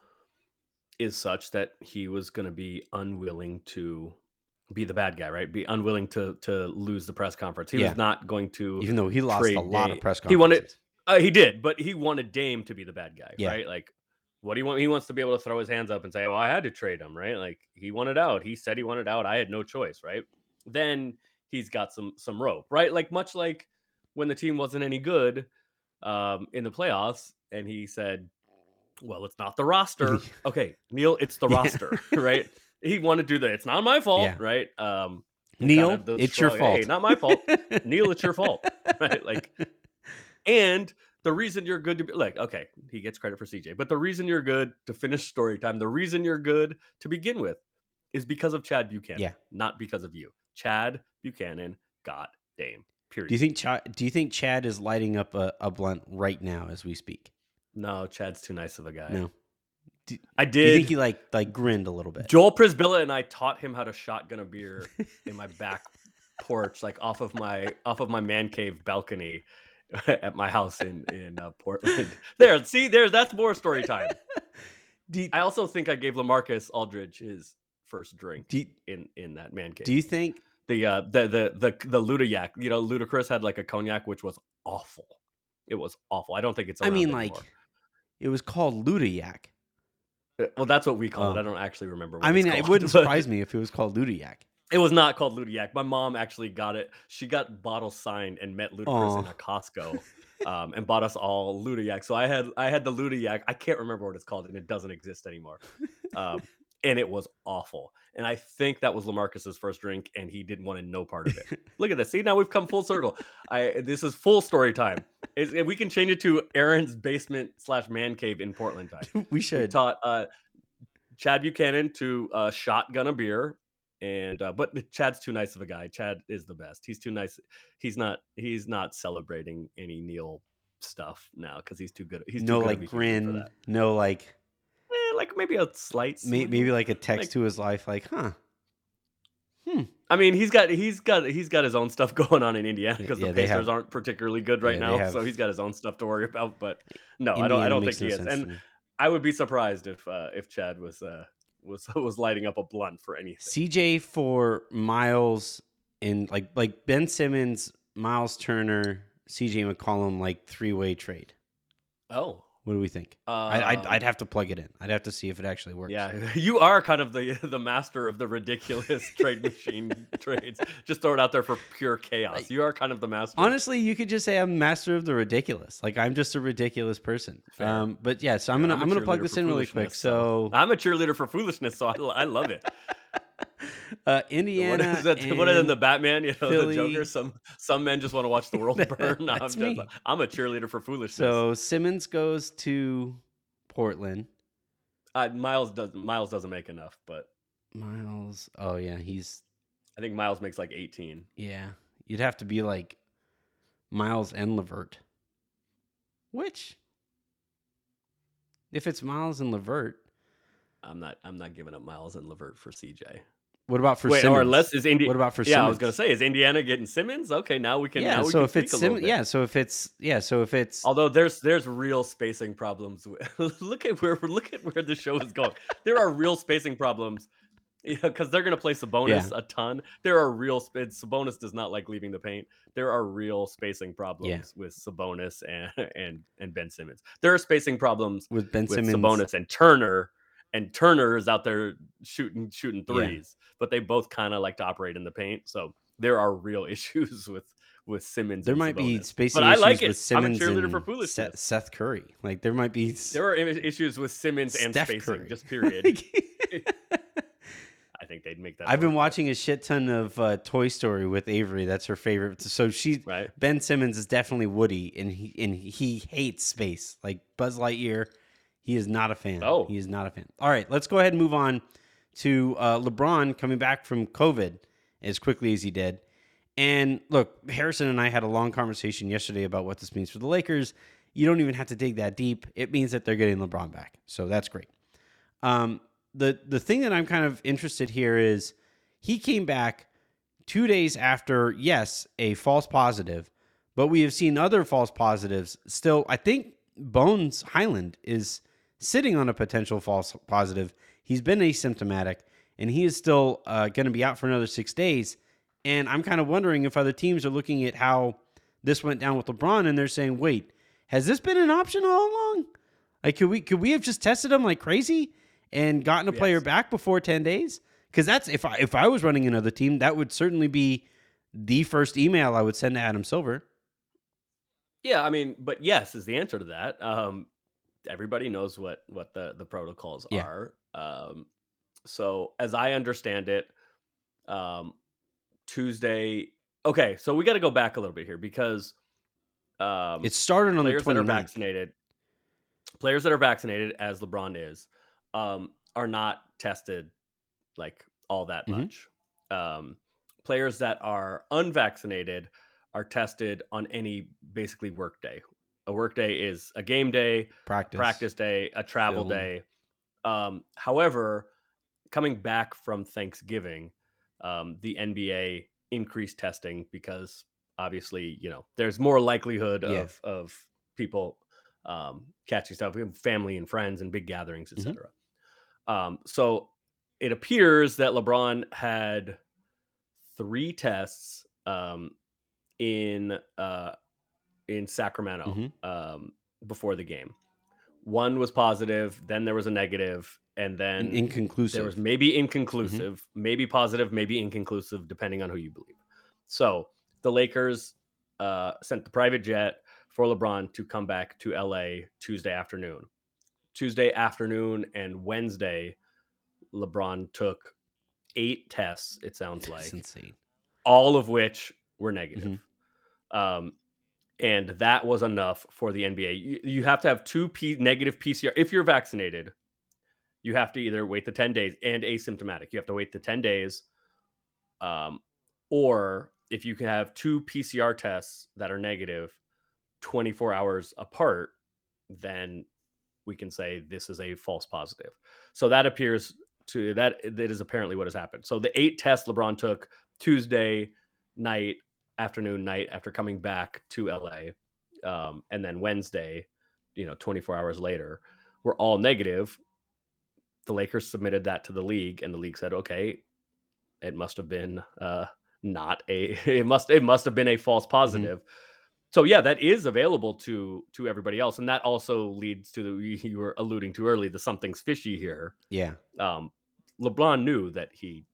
is such that he was going to be unwilling to be the bad guy, right? Be unwilling to to lose the press conference. He Yeah. was not going to. Even though he lost a lot Dame. of press He wanted- Uh, he did, but he wanted Dame to be the bad guy, Yeah. right? Like, what do you want? He wants to be able to throw his hands up and say, "Well, I had to trade him," right? Like, he wanted out. He said he wanted out. I had no choice, right? Then he's got some some rope, right? Like much like when the team wasn't any good um, in the playoffs, and he said, "Well, it's not the roster." okay, Neil, it's the Yeah. roster, right? He wanted to do that. It's not my fault, Yeah. right? Um, Neil, kind of it's your fault. "Hey, not my fault." Neil, it's your fault, right? Like, and the reason you're good to be like, okay, he gets credit for CJ, but the reason you're good to finish story time, the reason you're good to begin with is because of Chad Buchanan, Yeah. not because of you. Chad Buchanan got Dame. Period. Do you think Chad, do you think Chad is lighting up a, a blunt right now as we speak? no, Chad's too nice of a guy. No. I Do you think he like like grinned a little bit? Joel Przybilla and I taught him how to shotgun a beer in my back porch, like off of my off of my man cave balcony at my house in in uh, Portland. There, see, there, that's more story time. You, I also think I gave LaMarcus Aldridge his first drink you, in in that man cave. do you think the uh the the the the Ludayak, you know, Ludacris had like a cognac which was awful. It was awful. I don't think it's. I mean like it was called Ludayak? Uh, well, that's what we call it. Oh. I don't actually remember. What I mean, it wouldn't surprise me if it was called Ludayak. It was not called Ludiac. My mom actually got it. She got bottle signed and met Ludacris in a Costco, um, and bought us all Ludiac. So I had I had the Ludiac. I can't remember what it's called, and it doesn't exist anymore. Um, and it was awful. And I think that was LaMarcus's first drink, and he didn't want to know part of it. Look at this. See, now we've come full circle. I this is full story time. Is we can change it to Aaron's basement slash man cave in Portland time. we We should. taught uh, Chad Buchanan to uh, shotgun a beer, and uh, but Chad's too nice of a guy. Chad is the best. He's too nice. He's not. He's not celebrating any Neil stuff now because he's too good. He's too no good like grin. No like like maybe a slight. may, slight- maybe like a text like- to his life, like, huh? Hmm. I mean, he's got he's got he's got his own stuff going on in Indiana because yeah, the Pacers have- aren't particularly good right yeah, now. have- So he's got his own stuff to worry about. But no, I don't. I don't think makes he is. And. I would be surprised if uh, if Chad was uh, was was lighting up a blunt for anything. CJ for Miles and like like Ben Simmons, Miles Turner, CJ McCollum, like three way trade. Oh, What do we think? I, I'd, um, I'd have to plug it in. I'd have to see if it actually works. Yeah, you are kind of the the master of the ridiculous trade machine trades. Just throw it out there for pure chaos. You are kind of the master. Honestly, you could just say I'm master of the ridiculous. Like I'm just a ridiculous person. Um, but yeah, so I'm Yeah, gonna I'm I'm, gonna plug this in really quick. foolishness, So I'm a cheerleader for foolishness, so I, I love it. uh, What Indiana, is that? What is in the Batman? You know, Philly- the Joker. Some some men just want to watch the world burn. I'm, just. I'm a cheerleader for foolishness. so Simmons goes to Portland. uh, Miles doesn't Miles doesn't make enough, but Miles. Oh yeah, he's I think Miles makes like 18. yeah. You'd have to be like Miles and LeVert. Which, if it's Miles and LeVert, I'm not I'm not giving up Miles and LeVert for CJ. What about for Wait, Simmons? or unless is India. what about for yeah, Simmons? I was gonna say, is Indiana getting Simmons? Okay, now we can. yeah. now we So can if it's speak a little Simmons, bit. yeah. So if it's yeah. So if it's Although there's there's real spacing problems. look at where look at where the show is going. there are real spacing problems. Yeah, because they're gonna play Sabonis a ton. There are real Sabonis does not like leaving the paint. There are real spacing problems with Sabonis and and and Ben Simmons. There are spacing problems with Ben with Simmons, Sabonis and Turner, and Turner is out there shooting shooting Yeah. threes, but they both kind of like to operate in the paint. So there are real issues with with Simmons. there and might be Sabonis. spacing But I issues like with it. Simmons I'm a cheerleader and for Seth. Seth Curry. Like there might be. There are issues with Simmons and Steph spacing, Curry. just period. I think they'd make that. I've been watching a shit ton of uh, Toy Story with Avery. That's her favorite. So she right? Ben Simmons is definitely Woody, and he and he hates space. Like Buzz Lightyear, he is not a fan. Oh. he is not a fan. All right, let's go ahead and move on to uh, LeBron coming back from COVID as quickly as he did. And look, Harrison and I had a long conversation yesterday about what this means for the Lakers. You don't even have to dig that deep. It means that they're getting LeBron back, so that's great. Um, the the thing that I'm kind of interested here is he came back two days after, yes, a false positive, but we have seen other false positives. Still, I think Bones Hyland is sitting on a potential false positive. He's been asymptomatic, and he is still uh, going to be out for another six days. And I'm kind of wondering if other teams are looking at how this went down with LeBron, and they're saying, "Wait, has this been an option all along? Like, could we could we have just tested him like crazy and gotten a player Yes. back before ten days? Because that's if I if I was running another team, that would certainly be the first email I would send to Adam Silver. Yeah, I mean, but yes is the answer to that. Um, everybody knows what what the the protocols Yeah. are. Um, so as I understand it, um, Tuesday. Okay, so we got to go back a little bit here because um, It started on the players that are vaccinated, players that are vaccinated, as LeBron is, um, are not tested like all that Mhm. much. Um, players that are unvaccinated are tested on any basically work day. A work day is a game day, Practice. practice day, a travel film. day. Um, however, coming back from Thanksgiving, um, the NBA increased testing because obviously, you know, there's more likelihood Yeah. of of people um, catching stuff, family and friends and big gatherings, etc. Um, so it appears that LeBron had three tests um, in uh, in Sacramento Mhm. um, before the game. one was positive, then there was a negative, and then In- inconclusive. there was maybe inconclusive, maybe positive, maybe inconclusive, depending on who you believe. So the Lakers uh, sent the private jet for LeBron to come back to LA Tuesday afternoon. Tuesday afternoon and Wednesday, LeBron took eight tests, it sounds like, That's insane. all of which were negative. Um, and that was enough for the NBA. You, you have to have two P- negative PCR. If you're vaccinated, you have to either wait the 10 days and asymptomatic. You have to wait the 10 days. Um, or if you can have two PCR tests that are negative 24 hours apart, then we can say this is a false positive. So that appears to that that is apparently what has happened. So the eight tests LeBron took Tuesday night, afternoon, night after coming back to LA, um, and then Wednesday, you know, 24 hours later, were all negative. The Lakers submitted that to the league, and the league said, "Okay, it must have been uh, not a it must it must have been a false positive." So yeah, that is available to to everybody else, and that also leads to the you were alluding to early the something's fishy here Yeah. um, LeBron knew that he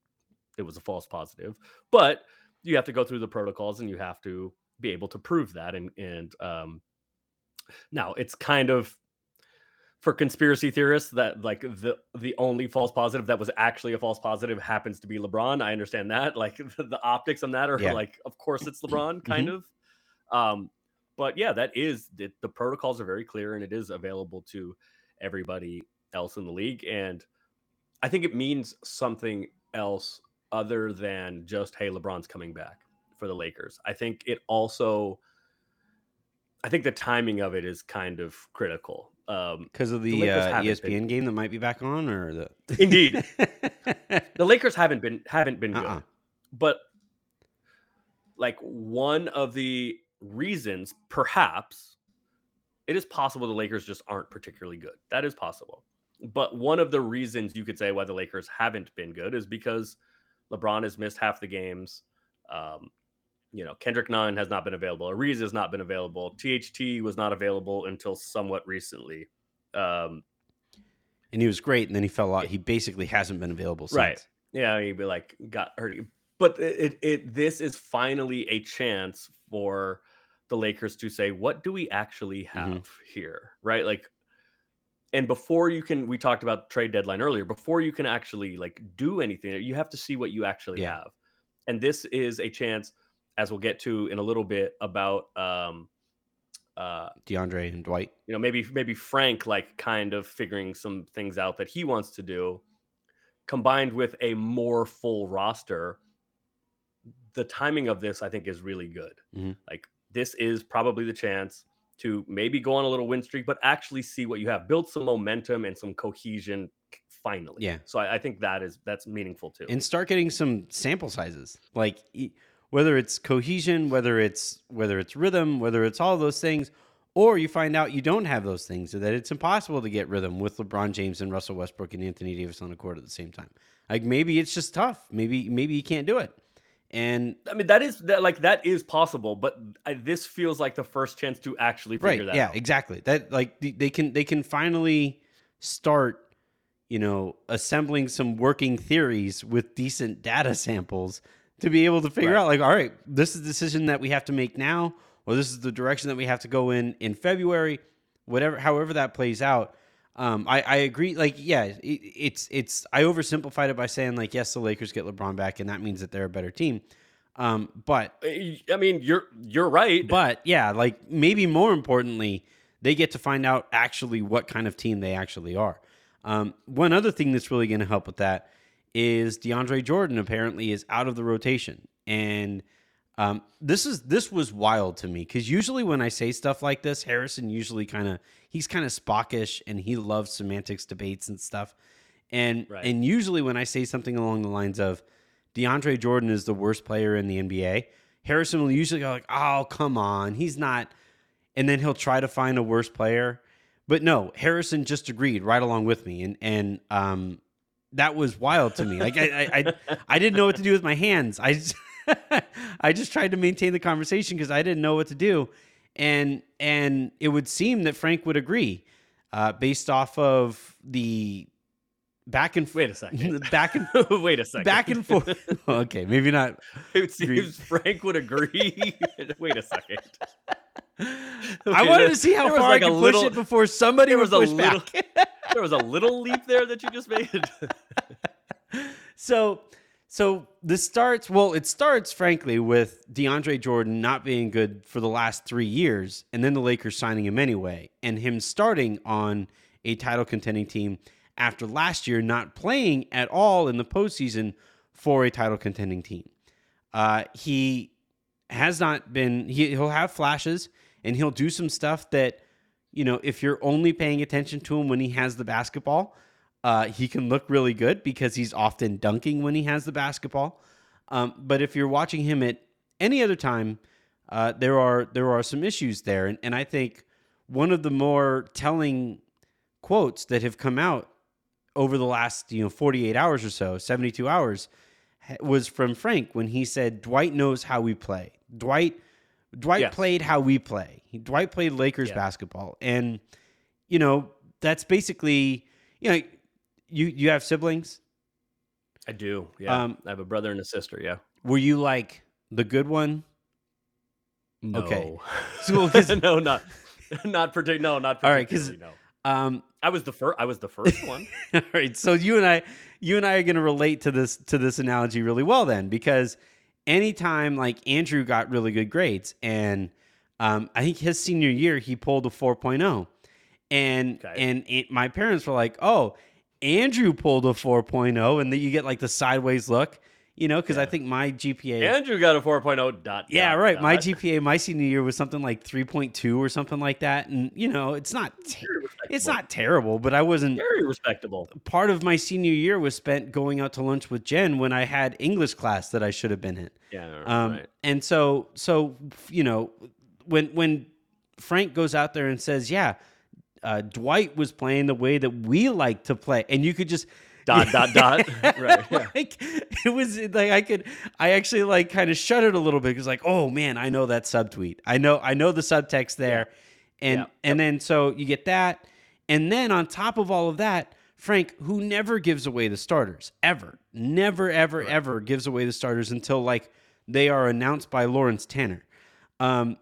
it was a false positive, but you have to go through the protocols and you have to be able to prove that. And and um, now it's kind of for conspiracy theorists that like the the only false positive that was actually a false positive happens to be LeBron. I understand that. Like the, the optics on that are Yeah. like, of course it's LeBron, kind of. Um, but yeah, that is the, the protocols are very clear and it is available to everybody else in the league. And I think it means something else other than just hey, LeBron's coming back for the Lakers. I think it also I think the timing of it is kind of critical. Um, Because of the, Lakers uh, ESPN been- game that might be back on, or the Indeed. the Lakers haven't been haven't been good. Uh-uh. But like one of the reasons, perhaps, it is possible the Lakers just aren't particularly good. That is possible. But one of the reasons you could say why the Lakers haven't been good is because LeBron has missed half the games. Um, you know, Kendrick Nunn has not been available. Ariza has not been available. THT was not available until somewhat recently. Um, and he was great, and then he fell out. He basically hasn't been available since. Right. Yeah, he'd be like got hurt. But it, it, it this is finally a chance for the Lakers to say, what do we actually have Mhm. here? Right? Like and before you can we talked about trade deadline earlier, before you can actually like do anything, you have to see what you actually Yeah. have. And this is a chance, as we'll get to in a little bit, about um uh DeAndre and Dwight. you know maybe maybe frank like kind of figuring some things out that he wants to do combined with a more full roster the timing of this i think is really good Mhm. like this is probably the chance to maybe go on a little win streak but actually see what you have. Build some momentum and some cohesion finally. Yeah. so i, I think that is that's meaningful too. And start getting some sample sizes. Like whether it's cohesion whether it's whether it's rhythm whether it's all those things or you find out you don't have those things or that it's impossible to get rhythm with LeBron James and Russell Westbrook and Anthony Davis on the court at the same time. Like maybe it's just tough. Maybe maybe you can't do it and i mean that is that like that is possible but I, this feels like the first chance to actually figure right that yeah out. exactly. That like they can they can finally start you know assembling some working theories with decent data samples to be able to figure Right. out like all right this is the decision that we have to make now or this is the direction that we have to go in in february whatever however that plays out um, I, I agree like yeah it, it's it's i oversimplified it by saying like yes the lakers get lebron back and that means that they're a better team. Um, but i mean you're you're right. But yeah, like maybe more importantly, they get to find out actually what kind of team they actually are. Um, one other thing that's really going to help with that is DeAndre Jordan apparently is out of the rotation, and um, this is this was wild to me because usually when I say stuff like this, Harrison usually kind of he's kind of spockish and he loves semantics debates and stuff, and Right. and usually when I say something along the lines of DeAndre Jordan is the worst player in the NBA, Harrison will usually go like, "Oh, come on, he's not," and then he'll try to find a worse player. But no, Harrison just agreed right along with me, and and um, that was wild to me. Like I I, I, I didn't know what to do with my hands. I just, I just tried to maintain the conversation because I didn't know what to do, and and it would seem that Frank would agree. uh, based off of the back and Wait a second. back and Wait a second. back and forth. okay, maybe not. It seems Frank would agree. Wait a second. I wanted to see how far like I could push little- it before somebody was a little-. There was a little leap there that you just made. so so this starts well it starts frankly with DeAndre Jordan not being good for the last 3 years and then the Lakers signing him anyway and him starting on a title contending team after last year not playing at all in the postseason for a title contending team. Uh, he has not been he, he'll have flashes and he'll do some stuff that you know if you're only paying attention to him when he has the basketball uh, he can look really good because he's often dunking when he has the basketball. Um, but if you're watching him at any other time, uh, there are there are some issues there, and, and I think one of the more telling quotes that have come out over the last you know 48 hours or so, 72 hours, was from Frank when he said Dwight knows how we play. Dwight Dwight Yes. played how we play. Dwight played Lakers Yeah. basketball, and you know that's basically you know you you have siblings. I do. Yeah. Um, I have a brother and a sister. Yeah. Were you like the good one? No. Okay. So, no, not not particular. No, not All right, 'cause- particularly. no. Um, I was the first. I was the first one. all right. So you and I, you and I are going to relate to this to this analogy really well then, because anytime like Andrew got really good grades, and um, I think his senior year he pulled a 4.0, and Okay. and it, my parents were like, oh, Andrew pulled a 4.0, and then you get like the sideways look, you know, because I think my GPA. Andrew got a 4.0 dot. Yeah, dot, right. My. GPA my senior year was something like 3.2 or something like that. And you know, it's not it's not terrible, but I wasn't very respectable. part of my senior year was spent going out to lunch with Jen when I had English class that I should have been in. Yeah. Um, right. and so so you know, when when Frank goes out there and says, "Yeah, uh, Dwight was playing the way that we like to play," and you could just Dot dot dot. right. Yeah. like it was like I could I actually like kind of shuddered a little bit because like oh man I know that subtweet I know I know the subtext there and Yeah. and then so you get that and then on top of all of that Frank who never gives away the starters ever never ever ever gives away the starters until like they are announced by Lawrence Tanner um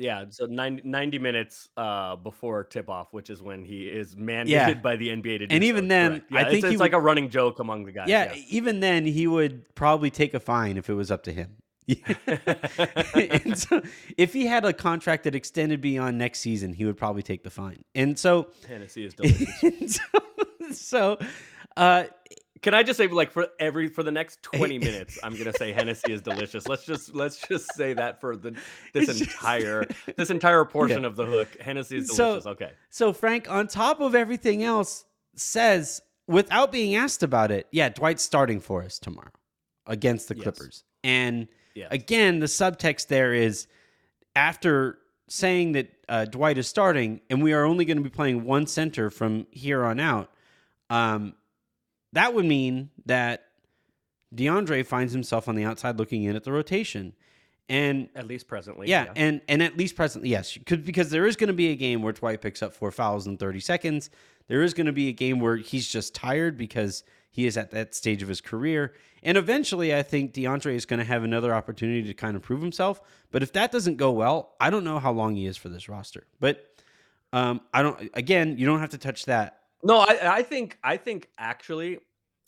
Yeah, so 90, 90 minutes uh, before tip off, which is when he is mandated Yeah. by the NBA to do And so, even then, correct. Yeah, I it's, think he it's like would- a running joke among the guys. yeah even then he would probably take a fine if it was up to him and so if he had a contract that extended beyond next season, he would probably take the fine. And so, Hennessy is delicious. and so, so, uh, Can I just say, like, for every for the next twenty minutes, I'm gonna say Hennessy is delicious. Let's just let's just say that for the this It's just- entire this entire portion of the hook. Hennessy is So- delicious. okay. so Frank, on top of everything else, says without being asked about it, yeah, Dwight's starting for us tomorrow against the Yes. Clippers. And Yeah. again, the subtext there is after saying that uh, Dwight is starting and we are only going to be playing one center from here on out, um, that would mean that DeAndre finds himself on the outside looking in at the rotation. And At least presently. yeah, and and at least presently, yes, could because there is going to be a game where Dwight picks up four fouls in 30 seconds. There is going to be a game where he's just tired because he is at that stage of his career. And eventually, I think DeAndre is going to have another opportunity to kind of prove himself. But if that doesn't go well, I don't know how long he is for this roster. But um, I don't. Again, you don't have to touch that. No, I I think I think actually,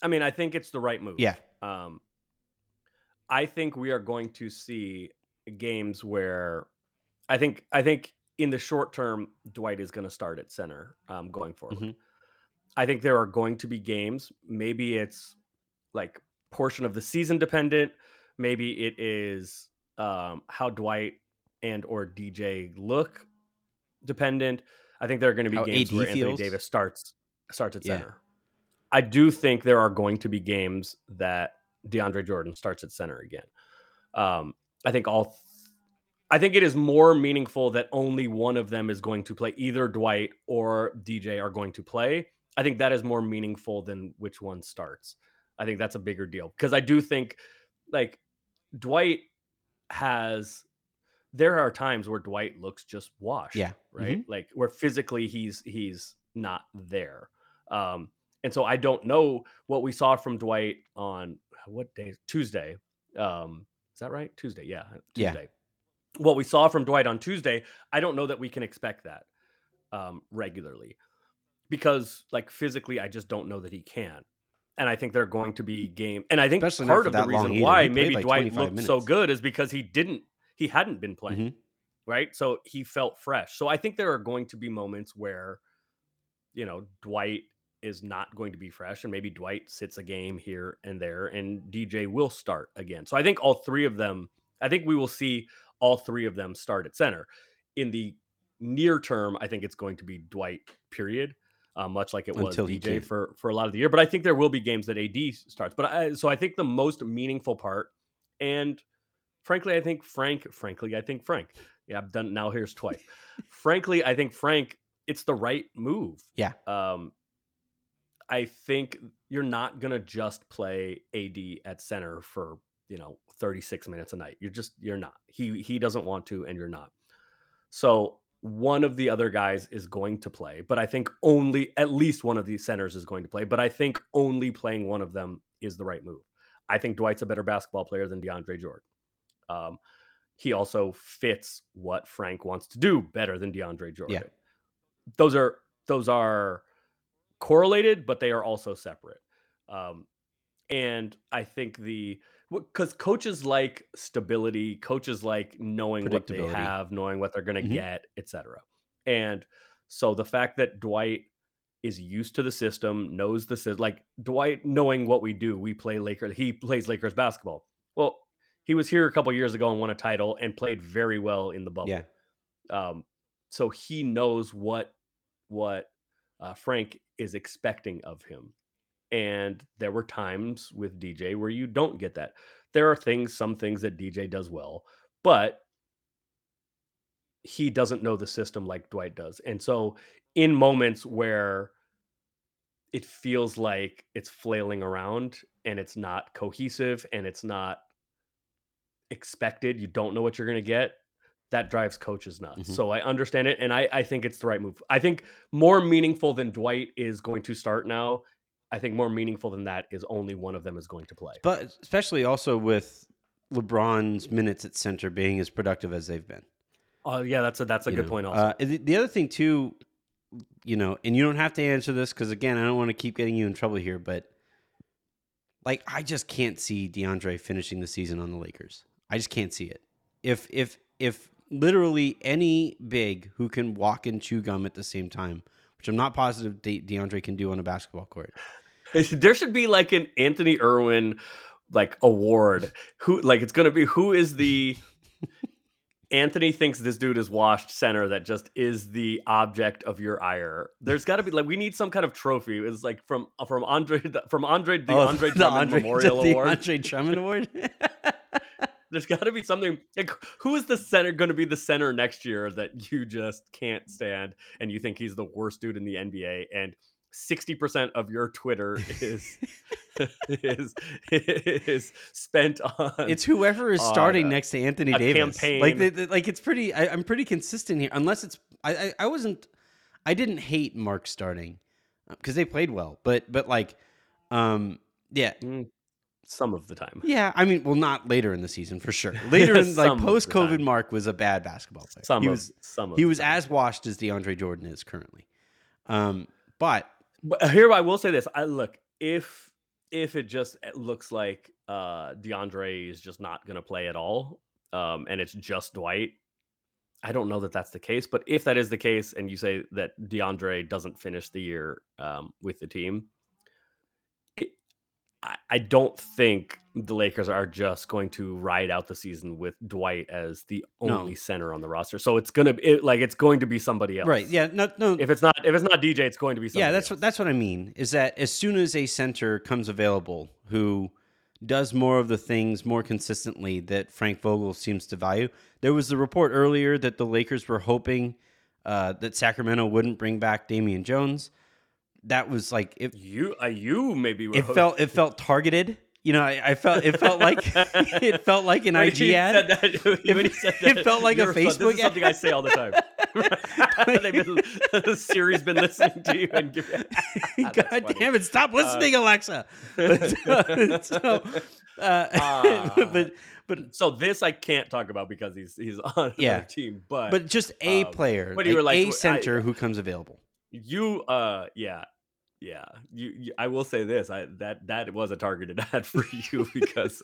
I mean, I think it's the right move. Yeah. Um, I think we are going to see games where I think I think in the short term Dwight is going to start at center um, going forward. Mhm. I think there are going to be games. Maybe it's like portion of the season dependent. Maybe it is um, how Dwight and or DJ look dependent. I think there are going to be How games AD where Anthony. Davis starts starts at Yeah. center. I do think there are going to be games that DeAndre Jordan starts at center again. Um, I think all. I think it is more meaningful that only one of them is going to play. Either Dwight or DJ are going to play. I think that is more meaningful than which one starts. I think that's a bigger deal because I do think, like, Dwight has. There are times where Dwight looks just washed. Yeah. Right. Like where physically he's he's not there. Um, and so I don't know what we saw from Dwight on what day? Tuesday. Um, is that right? Tuesday. Yeah. Yeah. Tuesday. What we saw from Dwight on Tuesday, I don't know that we can expect that um, regularly because, like, physically, I just don't know that he can. And I think they're going to be game. And I think Especially part of the reason why maybe like Dwight 25 looked so good is because he didn't, he hadn't been playing Mhm. right? So he felt fresh. So I think there are going to be moments where, you know, Dwight is not going to be fresh, and maybe Dwight sits a game here and there, and DJ will start again. So I think all three of them, I think we will see all three of them start at center. In the near term, I think it's going to be Dwight, period. Uh, much like it was Until DJ for for a lot of the year, but I think there will be games that AD starts. But I, so I think the most meaningful part, and frankly, I think Frank, frankly, I think Frank, yeah, I've done now. Here's twice. Frankly, I think Frank, it's the right move. Yeah. Um, I think you're not gonna just play AD at center for you know 36 minutes a night. You're just you're not. He he doesn't want to, and you're not. So one of the other guys is going to play, but I think only at least one of these centers is going to play. But I think only playing one of them is the right move. I think Dwight's a better basketball player than DeAndre Jordan. Um, he also fits what Frank wants to do better than DeAndre Jordan. Those are those are correlated, but they are also separate. Um, and I think the because coaches like stability, coaches like knowing what they have, knowing what they're going to Mhm. get, etc. And so the fact that Dwight is used to the system, knows the system, like Dwight knowing what we do, we play Lakers. He plays Lakers basketball. Well, he was here a couple years ago and won a title and played very well in the bubble. Yeah. Um, so he knows what what uh, Frank is expecting of him. And there were times with DJ where you don't get that. There are things, some things that DJ does well, but he doesn't know the system like Dwight does. And so in moments where it feels like it's flailing around and it's not cohesive and it's not expected, you don't know what you're going to get. That drives coaches nuts. Mhm. So I understand it. And I, I think it's the right move. I think more meaningful than Dwight is going to start now. I think more meaningful than that is only one of them is going to play. But especially also with LeBron's minutes at center being as productive as they've been. Oh yeah, that's a that's a you good know. point. Also, Uh, the, the other thing too, you know, and you don't have to answer this because again, I don't want to keep getting you in trouble here, but like I just can't see DeAndre finishing the season on the Lakers. I just can't see it. If if if literally any big who can walk and chew gum at the same time, which I'm not positive De- DeAndre can do on a basketball court. there should be like an Anthony Irwin like award. Who like it's gonna be who is the Anthony thinks this dude is washed center that just is the object of your ire. There's got to be like we need some kind of trophy. It's like from from Andre from Andre the Oh, Andre Drummond Memorial the Award. Andre Drummond Award. There's got to be something. Like, who is the center going to be the center next year that you just can't stand and you think he's the worst dude in the NBA? And sixty percent of your Twitter is is is spent on. it's whoever is starting uh, next to Anthony a Davis. Like, campaign. the, the- like it's pretty. I, I'm pretty consistent here, unless it's. I, I, I wasn't. I didn't hate Mark starting because they played well, but but like, um, yeah, Mm, some of the time. yeah. I mean, well, not later in the season for sure. Later in like post COVID. Mark was a bad basketball player. Some he of was some he was time. as washed as DeAndre Jordan is currently. Um, but But here I will say this. I look if if it just looks like uh DeAndre is just not going to play at all, um, and it's just Dwight. I don't know that that's the case, but if that is the case, and you say that DeAndre doesn't finish the year um, with the team, I, I don't think the Lakers are just going to ride out the season with Dwight as the No. only center on the roster. So it's gonna be it, like it's going to be somebody else, right, yeah, no, no. If it's not if it's not DJ, it's going to be somebody yeah that's else. what that's what i mean is that as soon as a center comes available who does more of the things more consistently that frank vogel seems to value there was the report earlier that the lakers were hoping uh, that sacramento wouldn't bring back damian jones that was like it, You, uh, you maybe. Were it felt it felt targeted you know i, I felt it felt like it felt like an When ig ad said that- he said it felt like a were fun- This Facebook is something I say all the time. Been, the Siri's been listening to you and give, God funny. damn it! Stop listening, Alexa. But, uh, so, uh, Ah. but but So this I can't talk about because he's he's on Yeah. team. But, but just a Um, player, but you were like, a I- center who comes available. You uh yeah yeah you, you I will say this I that that was a targeted ad for you because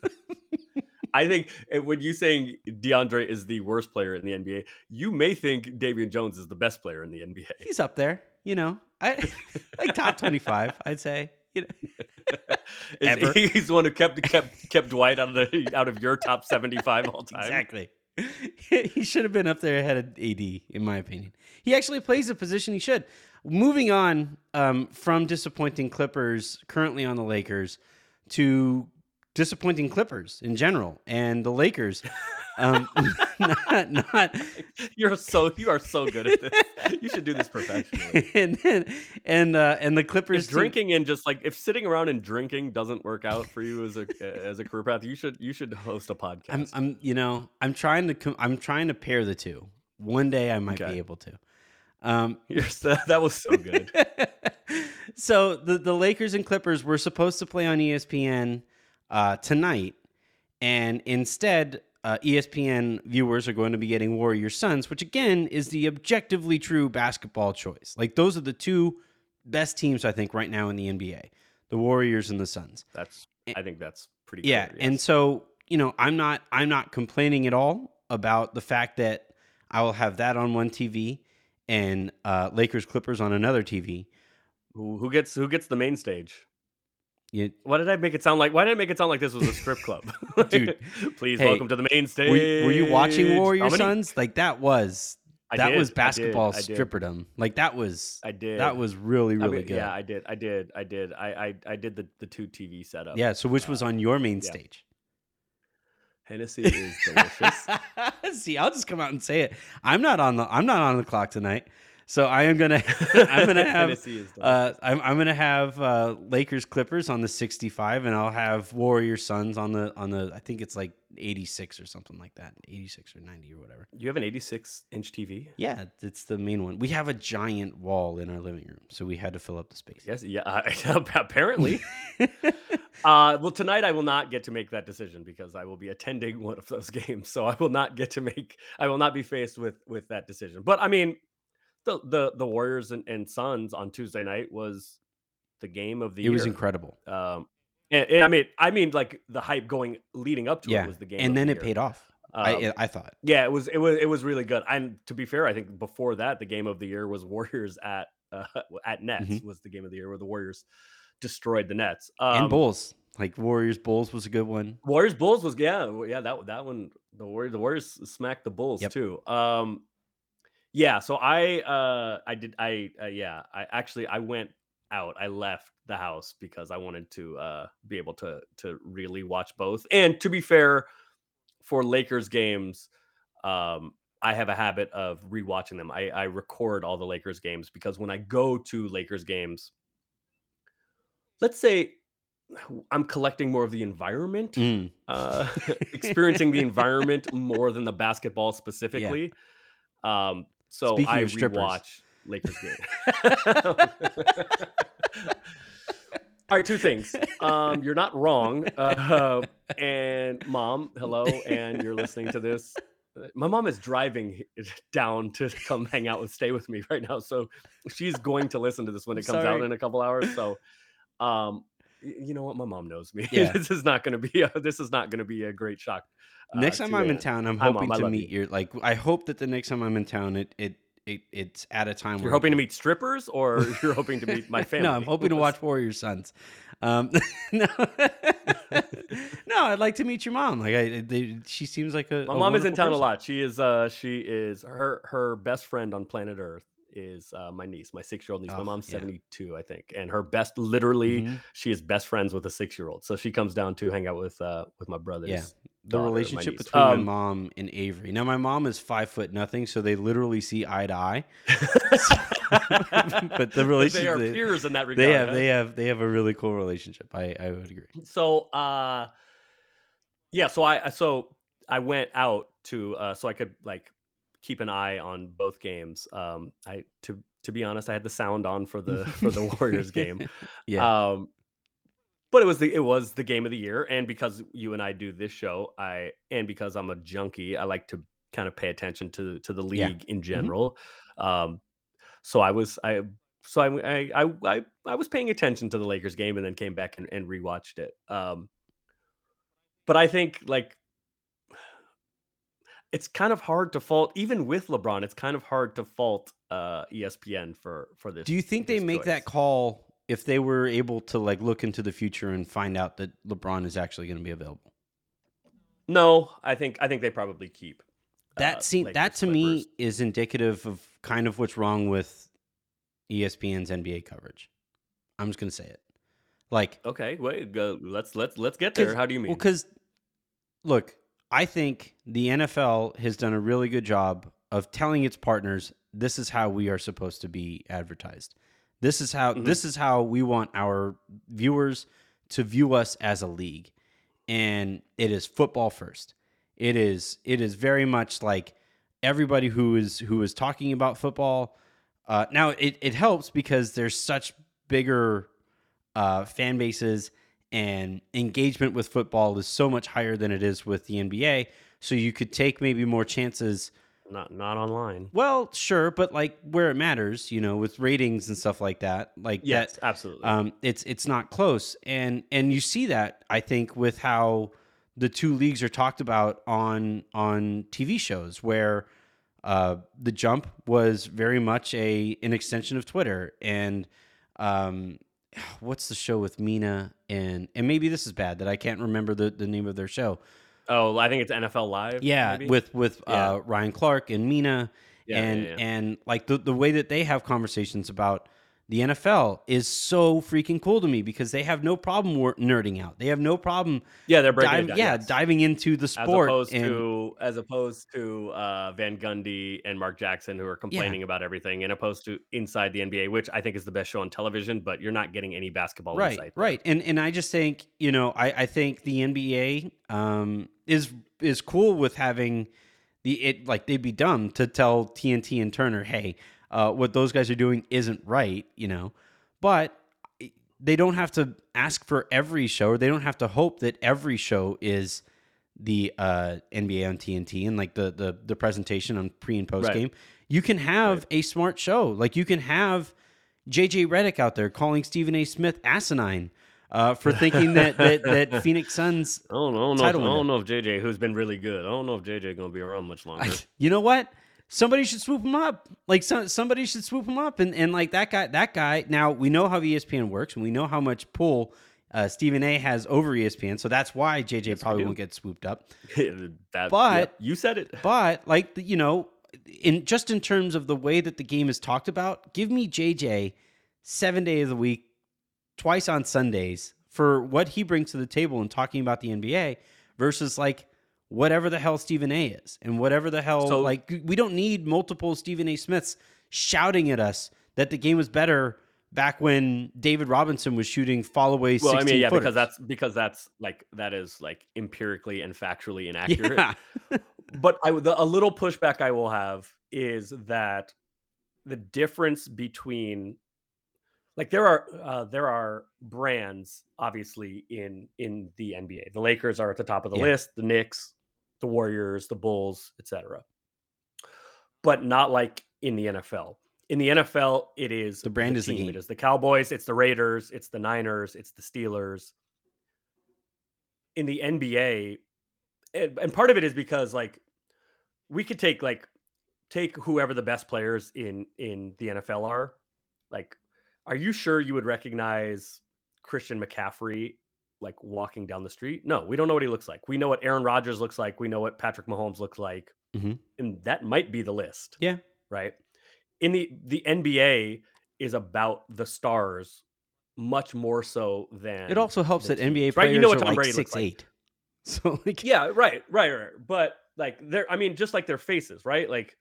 I think uh, when you saying DeAndre is the worst player in the NBA, you may think Damian Jones is the best player in the NBA. He's up there, you know. I like top twenty-five, I'd say. You know, Ever. He's the one who kept kept kept Dwight out of the out of your top seventy five all time. exactly. he should have been up there ahead of AD, in my opinion. He actually plays the position he should. Moving on um, from disappointing Clippers currently on the Lakers to disappointing Clippers in general and the Lakers. Um, not, not You're so you are so good at this. You should do this professionally. and and and, uh, and the Clippers If drinking and just like if sitting around and drinking doesn't work out for you as a as a career path, you should you should host a podcast. I'm, I'm, you know, I'm trying to, com- I'm trying to pair the two. One day I might Okay. be able to. Um, so, that was so good. so the the Lakers and Clippers were supposed to play on ESPN uh, tonight, and instead, uh, ESPN viewers are going to be getting Warriors Suns, which again is the objectively true basketball choice. Like those are the two best teams I think right now in the NBA: the Warriors and the Suns. That's I think that's pretty. Yeah, clear, and so you know, I'm not I'm not complaining at all about the fact that I will have that on one TV and uh, Lakers Clippers on another TV. who, who gets who gets the main stage? You, Why did I make it sound like? Why did I make it sound like this was a strip club, Dude, Please hey, welcome to the main stage. were, you- were you watching Warrior Suns? Like that was I that did, was I did, basketball I did, stripperdom. Like that was I did. that was really I really mean, good. Yeah, I did. I did. I did. I I, I did the, the two TV setup. Yeah, so which was Uh, on your main yeah. stage? Hennessy is delicious. See, I'll just come out and say it. I'm not on the I'm not on the clock tonight. So I am gonna I'm gonna have Hennessy is delicious. uh I'm I'm gonna have uh Lakers Clippers on the 65 and I'll have Warrior Suns on the on the I think it's like 86 or something like that. 86 or 90 or whatever. you have an 86 inch TV. Yeah, it's the main one. We have a giant wall in our living room, so we had to fill up the space. Yes. Yeah. Uh, apparently. Uh, well, tonight I will not get to make that decision because I will be attending one of those games. So I will not get to make. I will not be faced with with that decision. But I mean, the the the Warriors and, and Suns on Tuesday night was the game of the year. it year. was incredible. Um, and, and I mean, I mean, like the hype going leading up to Yeah, it was the game, and then the it year. paid off. Um, I I thought. yeah, it was it was it was really good. And to be fair, I think before that, the game of the year was Warriors at uh, at Nets Mhm. was the game of the year where the Warriors destroyed the Nets. Um, and Bulls, like Warriors Bulls was a good one. Warriors Bulls was yeah yeah that that one the Warriors the Warriors smacked the Bulls Yep. too. Um, yeah, so I uh I did I uh, yeah I actually I went out I left the house because I wanted to uh be able to to really watch both. And to be fair, for Lakers games, um I have a habit of rewatching them. I I record all the Lakers games because when I go to Lakers games, let's say I'm collecting more of the environment Mm. uh, experiencing the environment more than the basketball specifically. Um, so Speaking I rewatch Lakers game. All right, two things. Um, you're not wrong. Uh, and mom, hello, and you're listening to this. My mom is driving down to come hang out and stay with me right now, so she's going to listen to this when it comes out in a couple hours. So, um, you know what? My mom knows me. Yeah. this is not going to be. A, this is not going to be a great shock. uh, next time I'm in town, I'm Hi, Mom, hoping I to meet you. your like. I hope that the next time I'm in town, it it, it it's at a time. Where You're hoping to meet strippers, or you're hoping to meet my family. No, I'm hoping to watch Warrior Suns. Um, no, no, I'd like to meet your mom. Like, I, they, she seems like a. My a mom is in town a lot. She is. Uh, she is her her best friend on planet Earth is uh, my niece, my six year old niece. my Oh, mom's yeah. 72, I think, and her best literally Mhm. she is best friends with a six year old. So she comes down to hang out with uh with my brothers. The daughter, my relationship niece. between my Um, mom and Avery. Now, my mom is five foot nothing, so they literally see eye to eye. but the they relationship are they, peers in that regard. they have, huh? they have, they have a really cool relationship. I, I would agree. so uh yeah so i so i went out to uh so i could like keep an eye on both games. Um, I to to be honest, I had the sound on for the for the Warriors game. yeah. Um, but it was the it was the game of the year, and because you and I do this show, I and because I'm a junkie, I like to kind of pay attention to to the Yeah. league in hmm general. Um, so I was I so I I I I, I was paying attention to the Lakers game, and then came back and, and rewatched it. Um, but I think like it's kind of hard to fault even with LeBron. It's kind of hard to fault uh, ESPN for for this. Do you think they make that call if they were able to like look into the future and find out that LeBron is actually going to be available? No, I think I think they probably keep That uh, seem that to Clippers. me is indicative of kind of what's wrong with ESPN's NBA coverage. I'm just going to say it. Like Okay, wait, go, let's let's let's get there. How do you Well, mean? because look, I think the NFL has done a really good job of telling its partners this is how we are supposed to be advertised. This is how Mhm. this is how we want our viewers to view us as a league. And it is football first. It is it is very much like everybody who is who is talking about football. Uh, now it, it helps because there's such bigger uh, fan bases and engagement with football is so much higher than it is with the NBA. So you could take maybe more chances. not not online. Well, sure, but like where it matters, you know, with ratings and stuff like that, like Yes, that, absolutely. um, it's it's not close, and and you see that I think with how the two leagues are talked about on on TV shows where uh, the jump was very much a an extension of Twitter and um, what's the show with Mina and and maybe this is bad that I can't remember the, the name of their show. oh, I think it's NFL Live. Yeah, maybe? with with Yeah. uh, Ryan Clark and Mina Yeah, yeah, and yeah. and like the the way that they have conversations about the NFL is so freaking cool to me because they have no problem nerding out. They have no problem yeah, they're breaking dive, down, yeah yes. diving into the as sport opposed and to as opposed to uh, Van Gundy and Mark Jackson who are complaining about everything, and opposed to Inside the NBA, which I think is the best show on television, but you're not getting any basketball right insight. there. right and and i just think you know i i think the nba um is is cool with having the it like they'd be dumb to tell tnt and turner hey uh what those guys are doing isn't right you know but they don't have to ask for every show or they don't have to hope that every show is the uh nba on tnt and like the the, the presentation on pre and post Right. game you can have a smart show like you can have JJ Redick out there calling Stephen A. Smith asinine uh, for thinking that, that that Phoenix Suns. I don't, know, I don't know. If, I don't know if JJ, who's been really good, I don't know if JJ gonna be around much longer. You know what? Somebody should swoop him up. Like some, somebody should swoop him up, and and like that guy. That guy. Now we know how ESPN works, and we know how much pull uh, Stephen A. has over ESPN. So that's why JJ Yes, probably won't get swooped up. that, But- yep, you said it. But like the- you know, in just in terms of the way that the game is talked about, give me JJ seven days of the week, twice on Sundays for what he brings to the table and talking about the NBA versus like whatever the hell Stephen A is and whatever the hell So- like we don't need multiple Stephen A Smiths shouting at us that the game was better back when David Robinson was shooting fall away. Well, I mean, yeah, footers. because that's because that's like that is like empirically and factually inaccurate. yeah. but I the, a little pushback I will have is that the difference between like there are uh, there are brands obviously in in the NBA. The Lakers are at the top of the Yeah. list, the Knicks, the Warriors, the Bulls, etc. But not like in the NFL. In the NFL, it is The brand is the team. game. It is the Cowboys, it's the Raiders, it's the Niners, it's the Steelers. In the NBA, and, and part of it is because like we could take like take whoever the best players in in the NFL are. Like, are you sure you would recognize Christian McCaffrey like walking down the street? No, we don't know what he looks like. We know what Aaron Rodgers looks like. We know what Patrick Mahomes looks like, Mhm. and that might be the list. Yeah. right. In the the NBA is about the stars much more so than It also helps that NBA players right? You know what are Tom like Brady six like. eight. So like Yeah, right, right, right. But like they're I mean, just like their faces, right? Like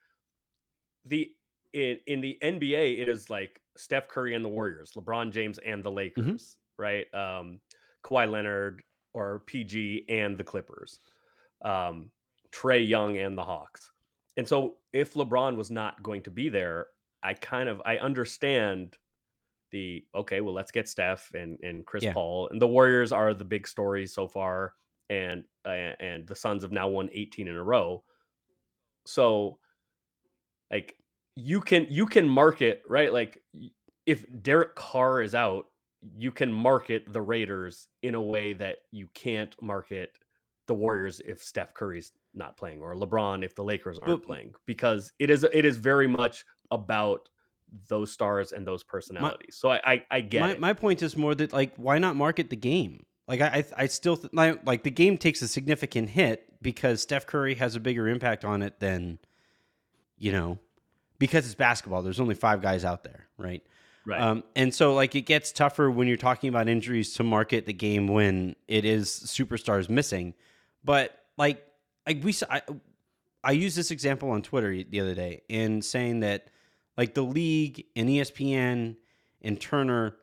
the in in the NBA, it is like Steph Curry and the Warriors, LeBron James and the Lakers, right? Um Kawhi Leonard or PG and the Clippers, um, Trae Young and the Hawks. and so if LeBron was not going to be there, I kind of I understand the okay, well let's get Steph and and Chris Yeah. Paul and the Warriors are the big story so far, and uh, and the Suns have now won 18 in a row. So, like you can you can market right like if Derek Carr is out, you can market the Raiders in a way that you can't market the Warriors if Steph Curry's not playing or LeBron if the Lakers aren't But- playing because it is it is very much about those stars and those personalities. so I I, I get my, it. my point is more that like why not market the game like i i, I still th- like the game takes a significant hit because steph curry has a bigger impact on it than you know because it's basketball there's only five guys out there right right. um, and so like it gets tougher when you're talking about injuries to market the game when it is superstars missing but like like we I, I used this example on Twitter the other day in saying that like the league and ESPN and Turner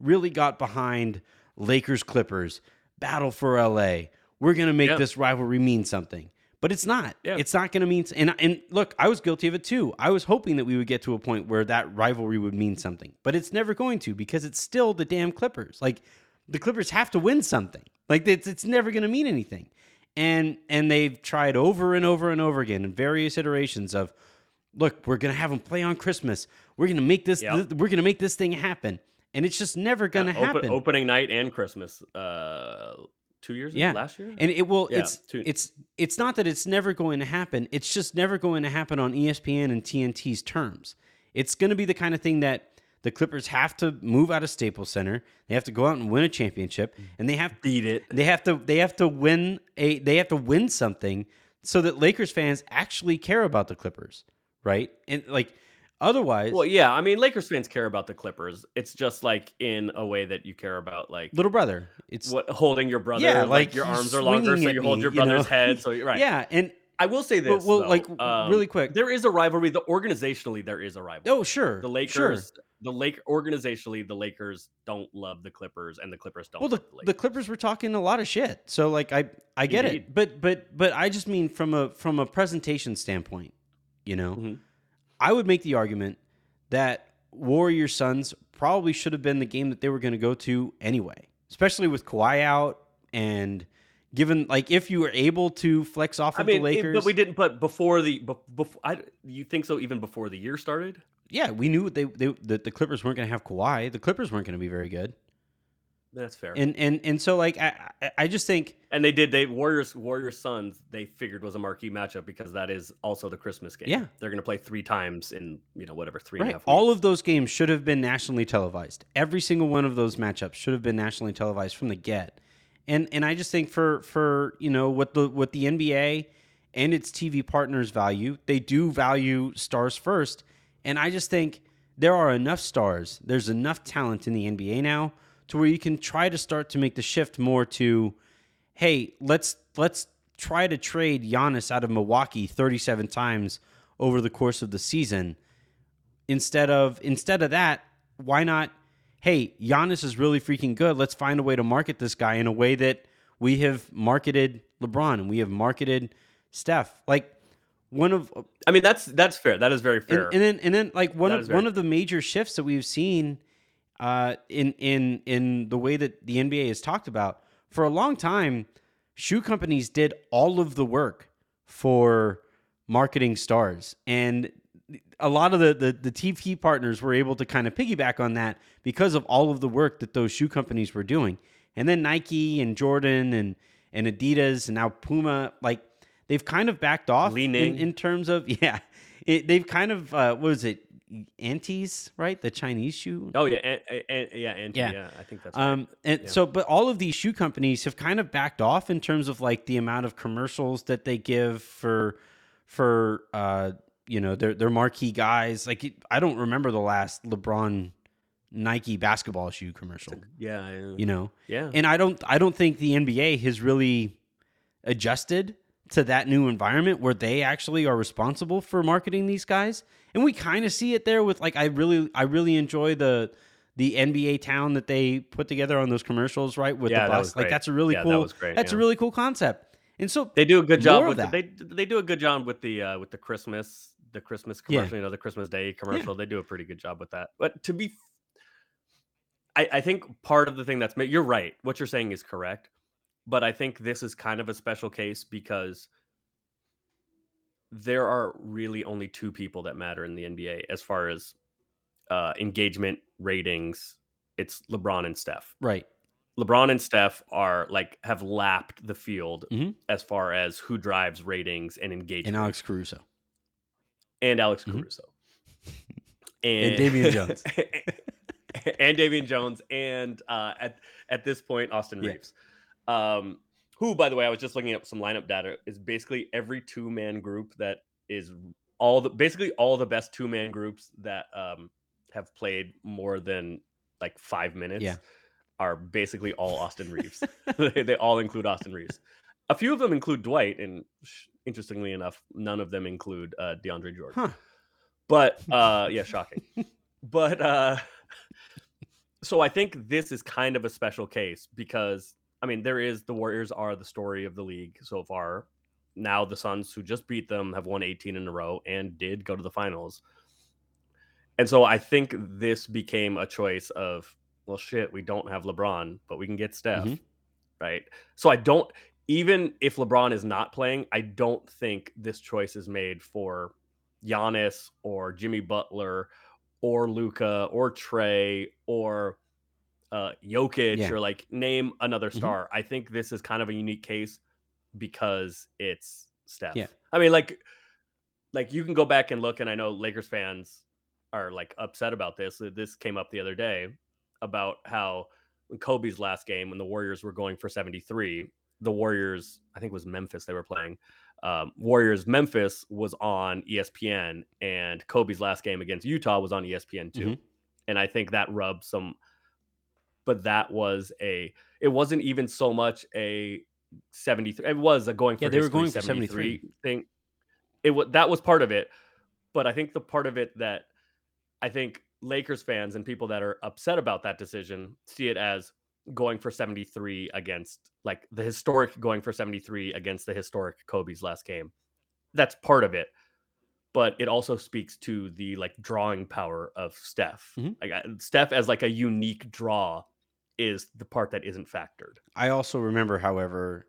really got behind Lakers Clippers battle for LA. We're going to make Yeah. this rivalry mean something. But it's not. Yeah. It's not going to mean and and look, I was guilty of it too. I was hoping that we would get to a point where that rivalry would mean something. But it's never going to because it's still the damn Clippers. Like the Clippers have to win something. Like it's it's never going to mean anything. And and they've tried over and over and over again in various iterations of look, we're going to have them play on Christmas. We're going to make this Yep. we're going to make this thing happen. And it's just never going to Yeah, open- happen. opening night and Christmas. Uh, two years. ago? Yeah. last year. And it will Yeah, it's two- it's it's not that it's never going to happen. It's just never going to happen on ESPN and TNT's terms. It's going to be the kind of thing that the Clippers have to move out of Staples Center. They have to go out and win a championship and they have to beat it. they have to they have to win a they have to win something so that Lakers fans actually care about the Clippers, right? And like otherwise Well, yeah. I mean, Lakers fans care about the Clippers. It's just like in a way that you care about like little brother. It's what holding your brother. Yeah, like, like, your arms are longer, so you hold me, your you know? brother's head. So right. Yeah, and I will say this. well, though, like, um, really quick. there is a rivalry. The organizationally, there is a rivalry. oh sure. the Lakers. sure. Lakers, the Lake organizationally, the Lakers don't love the Clippers, and the Clippers don't. Well, the, the, the Clippers were talking a lot of shit. So like I I get Indeed. it. But but but I just mean from a from a presentation standpoint, you know. Mhm. I would make the argument that Warrior Suns probably should have been the game that they were going to go to anyway, especially with Kawhi out and given like if you were able to flex off I of mean, the it- Lakers. but we didn't. But before the before, I, you think so? Even before the year started, yeah, we knew they, they that the Clippers weren't going to have Kawhi. The Clippers weren't going to be very good. That's fair. And and and so like I I- just think And they did. They Warriors Warriors Suns. They figured was a marquee matchup because that is also the Christmas game. Yeah. they're going to play three times in you know whatever three and a Right. half. All of those games should have been nationally televised. Every single one of those matchups should have been nationally televised from the get. And and I just think for for you know what the what the NBA and its TV partners value, they do value stars first. And I just think there are enough stars. There's enough talent in the NBA now to where you can try to start to make the shift more to hey, let's let's try to trade Giannis out of Milwaukee 37 times over the course of the season instead of instead of that, why not? Hey, Giannis is really freaking good. Let's find a way to market this guy in a way that we have marketed LeBron and we have marketed Steph. Like one of I mean, that's that's fair. That is very fair. and then and then like one That of one of the major shifts that we've seen uh, in in in the way that the NBA has talked about for a long time, shoe companies did all of the work for marketing stars, and a lot of the the, the TV partners were able to kind of piggyback on that because of all of the work that those shoe companies were doing, and then Nike and Jordan and and Adidas and now Puma like. They've kind of backed off in, in terms of yeah, it, they've kind of uh, what was it, antis right? The Chinese shoe. oh yeah, and, and, yeah, and Yeah. yeah. I think that's Um, and Yeah. so, but all of these shoe companies have kind of backed off in terms of like the amount of commercials that they give for, for uh, you know, their their marquee guys. Like, I don't remember the last LeBron Nike basketball shoe commercial. right. yeah, yeah, You know, yeah. and I don't I don't think the NBA has really adjusted to that new environment where they actually are responsible for marketing these guys. And we kind of see it there with like I really I really enjoy the the NBA town that they put together on those commercials, right? With Yeah, the that bus. was Like that's a really Yeah, that cool was great, that's a really cool concept. And so They do a good job with the, that. they they do a good job with the uh, with the Christmas the Christmas Yeah. commercial, you know, the Christmas Day commercial. They do a pretty good job with that. But to be, I, I think part of the thing that's you're right. What you're saying is correct, but I think this is kind of a special case because there are really only two people that matter in the NBA as far as uh, engagement ratings. It's LeBron and Steph. right. LeBron and Steph are like have lapped the field Mhm. as far as who drives ratings and engagement. And Alex Caruso. and Alex Mhm. Caruso. And Damian Jones. and Damian Jones, and uh, at at this point, Austin Yeah. Reaves, um, who, by the way, I was just looking up some lineup data. Is basically every two man group that is all the basically all the best two man groups that um, have played more than like five minutes. Yeah. Are basically all Austin Reaves. they, they all include Austin Reaves. A few of them include Dwight, and sh- interestingly enough, none of them include uh, DeAndre Jordan. Huh. But uh yeah, shocking. but uh so I think this is kind of a special case because I mean there is the Warriors are the story of the league so far. Now the Suns who just beat them have won 18 in a row and did go to the finals. And so I think this became a choice of well shit, we don't have LeBron, but we can get Steph. Mhm. Right? So I don't even if LeBron is not playing, I don't think this choice is made for Giannis or Jimmy Butler or Luka or Trae or uh, Jokic Yeah. or like name another Mhm. star. I think this is kind of a unique case because it's Steph. Yeah. I mean, like, like you can go back and look, and I know Lakers fans are like upset about this. Uh, This came up the other day about how in Kobe's last game when the Warriors were going for 73, the Warriors, I think it was Memphis they were playing. Um, Warriors Memphis was on ESPN, and Kobe's last game against Utah was on ESPN too. Mhm. And I think that rubbed some, but that was a, it wasn't even so much a 73. It was a going for Yeah, they were going for 73. thing. It was that was part of it, but I think the part of it that I think Lakers fans and people that are upset about that decision see it as going for 73 against like the historic going for 73 against the historic Kobe's last game. That's part of it. But it also speaks to the like drawing power of Steph. Mhm. Like Steph as like a unique draw is the part that isn't factored. I also remember, however,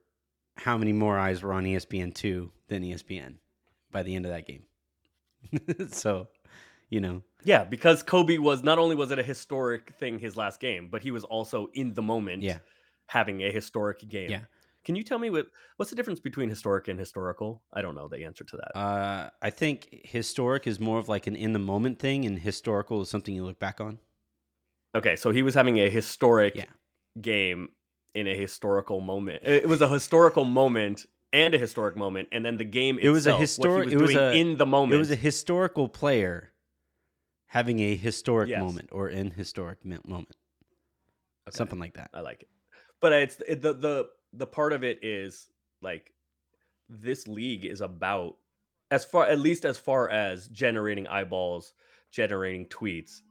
how many more eyes were on ESPN two than ESPN by the end of that game. so, you know, Yeah, because Kobe was not only was it a historic thing his last game, but he was also in the moment yeah, having a historic game. Yeah. Can you tell me what what's the difference between historic and historical? I don't know the answer to that. uh, I think historic is more of like an in the moment thing, and historical is something you look back on. Okay, so he was having a historic Yeah. game in a historical moment. It was a historical moment and a historic moment, and then the game It was a historic- it was a- in the moment. It was a historical player having a historic Yes. moment or an historic moment, Okay. something like that. I like it. But it's it, the the the part of it is like this league is about as far at least as far as generating eyeballs, generating tweets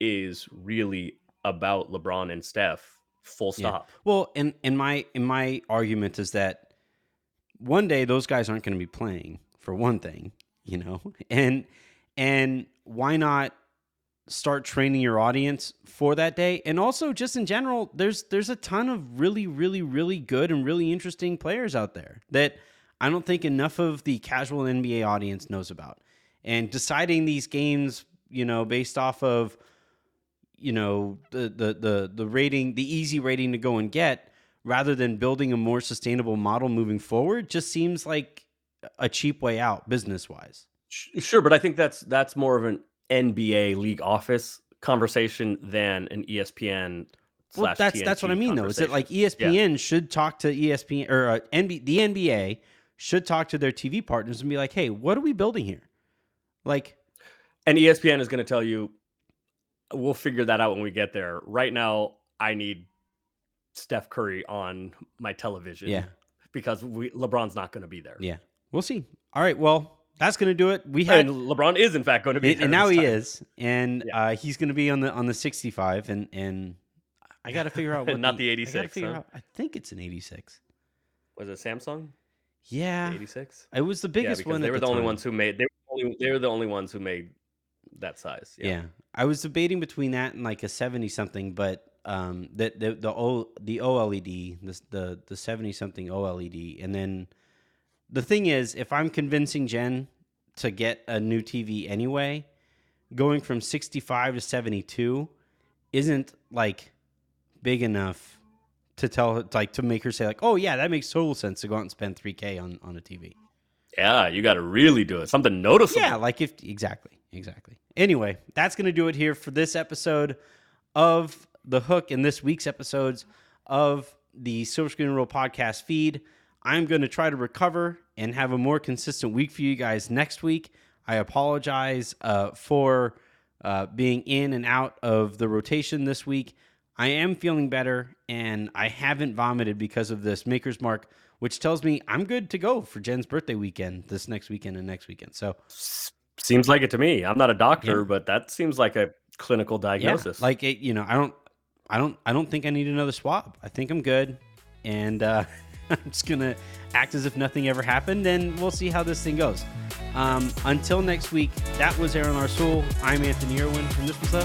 is really about LeBron and Steph. Full Yeah. stop. Well, and and my and my argument is that one day those guys aren't going to be playing for one thing, you know, and and why not start training your audience for that day? And also, just in general, there's there's a ton of really, really, really good and really interesting players out there that I don't think enough of the casual NBA audience knows about. And deciding these games, you know, based off of you know the the the the rating the easy rating to go and get rather than building a more sustainable model moving forward just seems like a cheap way out business wise Sure, but I think that's that's more of an NBA league office conversation than an ESPN. well slash that's that's what i mean though is it like espn should talk to espn or uh, NB, the nba should talk to their tv partners and be like hey what are we building here? Like And ESPN is going to tell you, we'll figure that out when we get there. Right now, I need Steph Curry on my television. Yeah. Because we LeBron's not going to be there. yeah we'll see all right well that's gonna do it we had And LeBron is in fact going to be and, there. and now this he time. is and Yeah. uh, he's going to be on the on the 65 and and i gotta figure out what Not the I gotta 86, figure huh? out- i think it's an 86 Was it Samsung? Yeah, 86. it was the biggest because one. they at were the, only time. ones who made. They were, only, they were the only ones who made that size. Yeah. I was debating between that and like a seventy something, but um, the the the O the OLED, the the the seventy something OLED, and then the thing is, if I'm convincing Jen to get a new TV anyway, going from sixty five to seventy two isn't like big enough to tell her like to make her say like, oh yeah, that makes total sense to go out and spend three K on on a TV. Yeah, you got to really do it. Something noticeable. Yeah, like if exactly, exactly. Anyway, that's going to do it here for this episode of The Hook and this week's episodes of the Silver Screen Roll podcast feed. I'm going to try to recover and have a more consistent week for you guys next week. I apologize uh, for uh, being in and out of the rotation this week. I am feeling better and I haven't vomited because of this Maker's Mark, which tells me I'm good to go for Jen's birthday weekend this next weekend and next weekend. So, Seems like it to me. I'm not a doctor, Yeah. but that seems like a clinical diagnosis. Yeah, like it, you know, I don't, I don't, I don't think I need another swab. I think I'm good, and uh, I'm just gonna act as if nothing ever happened, and we'll see how this thing goes. Um, until next week, that was Aaron Arsul. I'm Anthony Irwin, and this was the